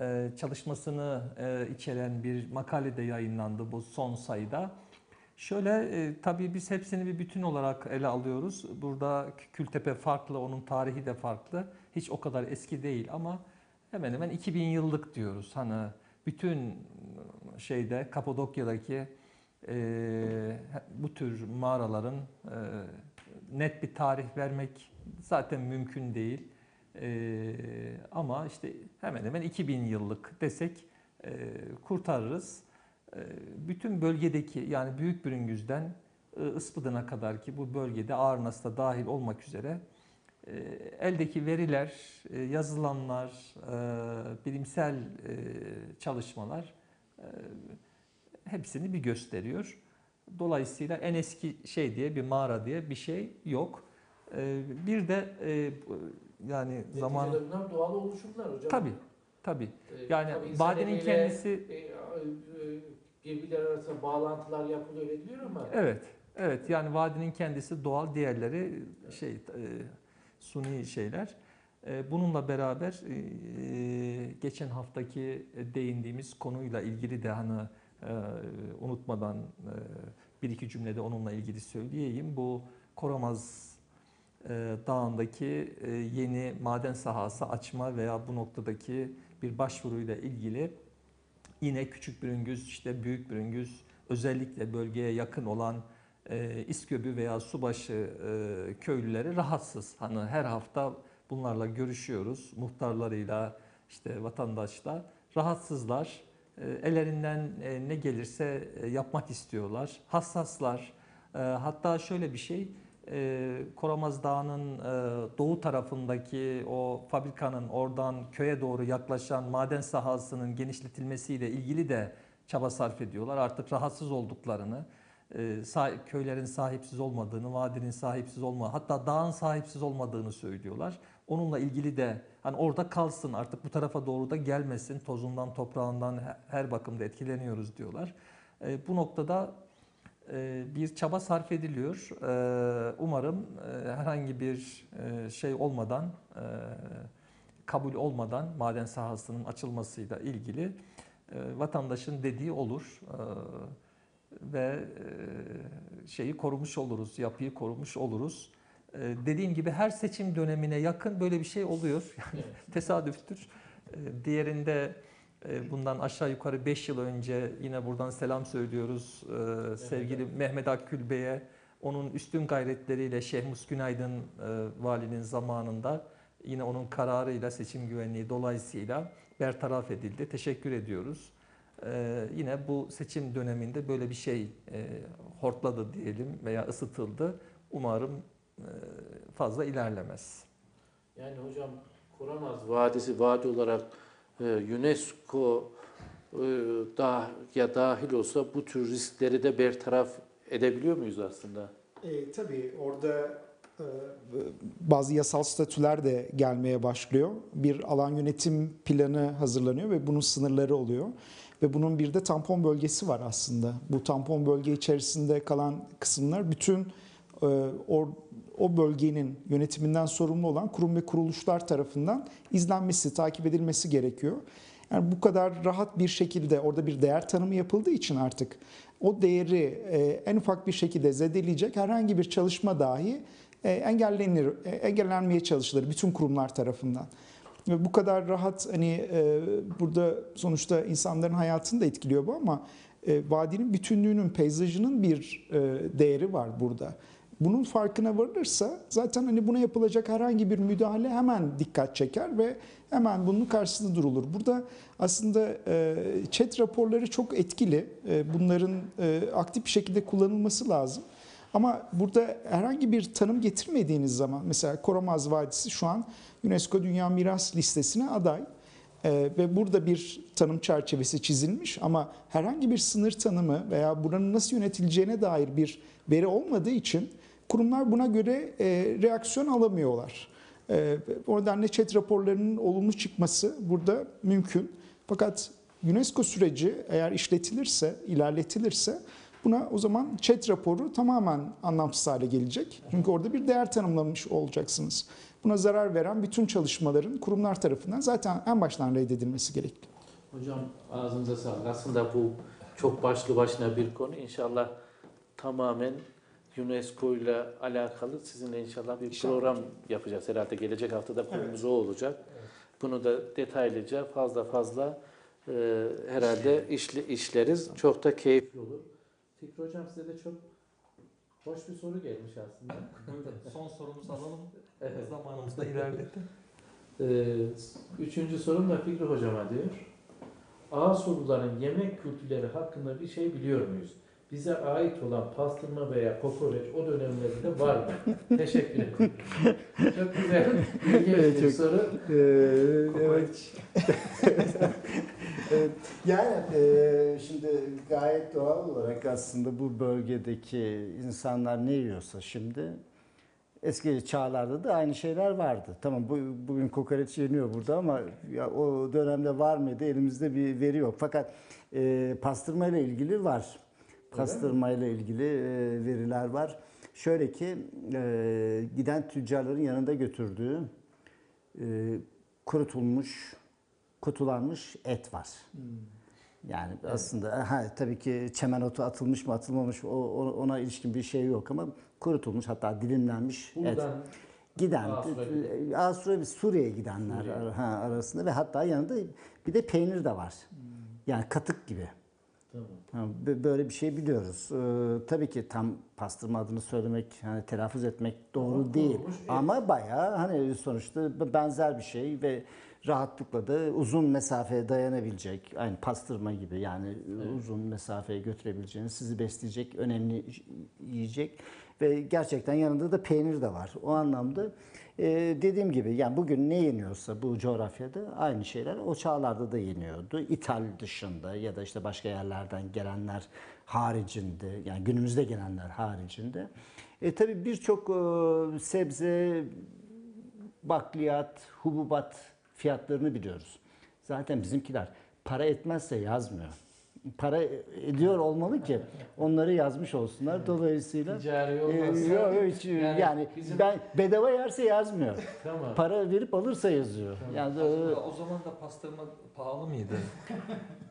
e, çalışmasını içeren bir makale de yayınlandı bu son sayıda. Şöyle tabii biz hepsini bir bütün olarak ele alıyoruz. Burada Kültepe farklı, onun tarihi de farklı. Hiç o kadar eski değil ama hemen hemen 2000 yıllık diyoruz. Hani bütün şeyde Kapadokya'daki e, bu tür mağaraların e, net bir tarih vermek zaten mümkün değil. Ee, ama işte hemen hemen 2000 yıllık desek e, kurtarırız. E, bütün bölgedeki yani Büyük Bürüngüz'den e, Ispıdın'a kadar ki bu bölgede Ağrınası da dahil olmak üzere e, eldeki veriler, e, yazılanlar, e, bilimsel e, çalışmalar e, hepsini bir gösteriyor. Dolayısıyla en eski şey diye bir mağara diye bir şey yok. E, bir de e, yani zaman bunlar doğal oluşumlar hocam. tabi tabi yani tabii eliyle, kendisi e, e, birbirleri arasında bağlantılar yapılıyor ediliyor ama evet evet yani vadinin kendisi doğal diğerleri şey e, suni şeyler. E, bununla beraber e, geçen haftaki değindiğimiz konuyla ilgili de hani e, unutmadan e, bir iki cümlede onunla ilgili söyleyeyim. Bu Koramaz Dağı'ndaki yeni maden sahası açma veya bu noktadaki bir başvuruyla ilgili yine Küçük Bürüngüz, işte Büyük Bürüngüz, özellikle bölgeye yakın olan e, İSKÖBÜ veya Subaşı köylüleri rahatsız. Hani her hafta bunlarla görüşüyoruz, muhtarlarıyla, işte vatandaşla rahatsızlar. E, ellerinden e, ne gelirse e, yapmak istiyorlar. Hassaslar. E, hatta şöyle bir şey, e, Koramaz Dağı'nın doğu tarafındaki o fabrikanın oradan köye doğru yaklaşan maden sahasının genişletilmesiyle ilgili de çaba sarf ediyorlar. Artık rahatsız olduklarını, köylerin sahipsiz olmadığını, vadinin sahipsiz olma, hatta dağın sahipsiz olmadığını söylüyorlar. Onunla ilgili de hani orada kalsın artık bu tarafa doğru da gelmesin, tozundan toprağından he- her bakımda etkileniyoruz diyorlar. E, bu noktada e, bir çaba sarf ediliyor. E, Umarım e, herhangi bir e, şey olmadan, e, kabul olmadan maden sahasının açılmasıyla ilgili e, vatandaşın dediği olur E, ve e, şeyi korumuş oluruz, yapıyı korumuş oluruz. E, Dediğim gibi her seçim dönemine yakın böyle bir şey oluyor. Yani tesadüftür. E, Diğerinde e, bundan aşağı yukarı 5 yıl önce yine buradan selam söylüyoruz e, sevgili Mehmet Akgül Bey'e. Onun üstün gayretleriyle Şehmus Günaydın e, valinin zamanında yine onun kararıyla seçim güvenliği dolayısıyla bertaraf edildi. Teşekkür ediyoruz. E, Yine bu seçim döneminde böyle bir şey e, hortladı diyelim veya ısıtıldı. Umarım fazla ilerlemez. Yani hocam Koramaz Vadisi vadi olarak e, UNESCO e, da, ya dahil olsa bu tür riskleri de bertaraf edebiliyor muyuz aslında? E, tabii orada e, bazı yasal statüler de gelmeye başlıyor. Bir alan yönetim planı hazırlanıyor ve bunun sınırları oluyor. Ve bunun bir de tampon bölgesi var aslında. Bu tampon bölge içerisinde kalan kısımlar bütün e, o, o bölgenin yönetiminden sorumlu olan kurum ve kuruluşlar tarafından izlenmesi, takip edilmesi gerekiyor. Yani bu kadar rahat bir şekilde orada bir değer tanımı yapıldığı için artık o değeri e, en ufak bir şekilde zedeleyecek herhangi bir çalışma dahi e, engellenir, e, engellenmeye çalışılır bütün kurumlar tarafından. Ve bu kadar rahat hani burada sonuçta insanların hayatını da etkiliyor bu ama vadinin bütünlüğünün, peyzajının bir değeri var burada. Bunun farkına varılırsa zaten hani buna yapılacak herhangi bir müdahale hemen dikkat çeker ve hemen bunun karşısında durulur. Burada aslında e, chat raporları çok etkili. E, bunların e, aktif bir şekilde kullanılması lazım. Ama burada herhangi bir tanım getirmediğiniz zaman mesela Koramaz Vadisi şu an UNESCO Dünya Miras Listesi'ne aday. Ee, ve burada bir tanım çerçevesi çizilmiş ama herhangi bir sınır tanımı veya buranın nasıl yönetileceğine dair bir veri olmadığı için kurumlar buna göre e, reaksiyon alamıyorlar. E, o nedenle raporlarının olumlu çıkması burada mümkün. Fakat UNESCO süreci eğer işletilirse, ilerletilirse buna o zaman chat raporu tamamen anlamsız hale gelecek. Çünkü orada bir değer tanımlamış olacaksınız. Buna zarar veren bütün çalışmaların kurumlar tarafından zaten en baştan reddedilmesi gerekli. Hocam ağzınıza sağlık. Aslında bu çok başlı başına bir konu. İnşallah tamamen UNESCO ile alakalı sizinle inşallah bir İnşallah. program yapacağız. Herhalde gelecek haftada konumuz o olacak. Bunu da detaylıca fazla fazla e, herhalde işli, işleriz. Çok da keyifli olur. Fikri Hocam size de çok hoş bir soru gelmiş aslında. Son sorumuzu alalım. Zamanımız da ilerledi. Ee, üçüncü sorum da Fikri Hocam'a diyor. Ağusuluların yemek kültürleri hakkında bir şey biliyor muyuz? Bize ait olan pastırma veya kokoreç o dönemlerde var mı? Teşekkür ederim. Çok güzel, ilginç Evet, bir çok- soru. evet. Evet, yani e, şimdi gayet doğal olarak aslında bu bölgedeki insanlar ne yiyorsa şimdi eski çağlarda da aynı şeyler vardı. Tamam bu, bugün kokoreç yeniyor burada ama ya o dönemde var mıydı elimizde bir veri yok. Fakat e, pastırma ile ilgili var. Pastırma ile ilgili e, veriler var. Şöyle ki e, giden tüccarların yanında götürdüğü e, kurutulmuş, kutulanmış et var. Yani aslında ha, tabii ki çemen otu atılmış mı atılmamış mı, ona ilişkin bir şey yok ama kurutulmuş hatta dilimlenmiş et. Buradan Giden, Asura giden. Asura Suriye'ye gidenler Suriye. ha, arasında ve hatta yanında bir de peynir de var. Yani katık gibi. Tamam. Böyle bir şey biliyoruz. Ee, tabii ki tam pastırma adını söylemek, hani telaffuz etmek doğru Ama değil. et. Ama bayağı hani sonuçta benzer bir şey ve rahatlıkla da uzun mesafeye dayanabilecek, aynı pastırma gibi yani uzun mesafeye götürebileceğiniz, sizi besleyecek önemli yiyecek ve gerçekten yanında da peynir de var. O anlamda e, dediğim gibi yani bugün ne yeniyorsa bu coğrafyada aynı şeyler o çağlarda da yeniyordu. İthal dışında ya da işte başka yerlerden gelenler haricinde yani günümüzde gelenler haricinde. E tabii birçok e, sebze, bakliyat, hububat fiyatlarını biliyoruz. Zaten bizimkiler para etmezse yazmıyor. Para ediyor olmalı ki onları yazmış olsunlar. Dolayısıyla Ticari e, olmazsa yok, hiç, yani yani, bizim- ben bedava yerse yazmıyor. tamam. Para verip alırsa yazıyor. Yani e, Acaba o zaman da pastırma pahalı mıydı?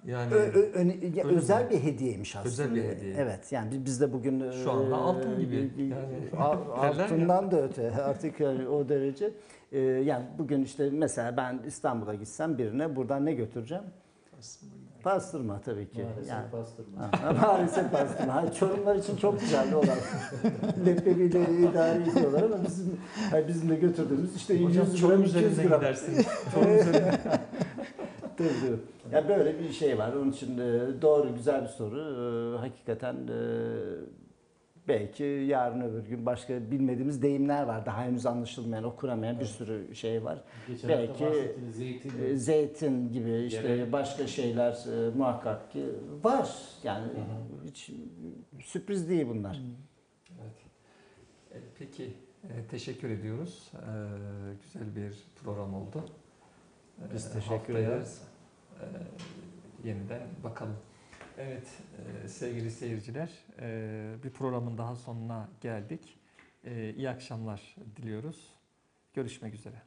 Yani Ö- ö- öne- ya özel mi? bir hediyeymiş aslında. Özel bir hediye. Evet yani biz- de bugün Şu anda e, altın gibi. e, Yani altından da öte artık yani o derece. E, yani bugün işte mesela ben İstanbul'a gitsem birine buradan ne götüreceğim? Pastırma tabii ki. Maalesef yani. pastırma. Ha, Maalesef pastırma. Ha, Çorumlar için çok güzel olan. Leblebiyle idare ediyorlar ama bizim ha, bizim de götürdüğümüz işte 100 hocam gram Çorum 200 üzerinden gram. gidersiniz. Çorum üzerinden. Tabii, tabii. Ya böyle bir şey var. Onun için e, doğru güzel bir soru. E, Hakikaten e, belki yarın öbür gün başka bilmediğimiz deyimler var. Daha henüz anlaşılmayan, okunamayan bir sürü şey var. Geçen Belki, zeytin. E, Zeytin gibi işte Yere- başka şeyler e, muhakkak ki var. Yani hiç sürpriz değil bunlar. Evet. E, Peki e, teşekkür ediyoruz. E, Güzel bir program oldu. Biz teşekkür ederiz. e, Yeniden bakalım. Evet e, sevgili seyirciler e, bir programın daha sonuna geldik. E, İyi akşamlar diliyoruz. Görüşmek üzere.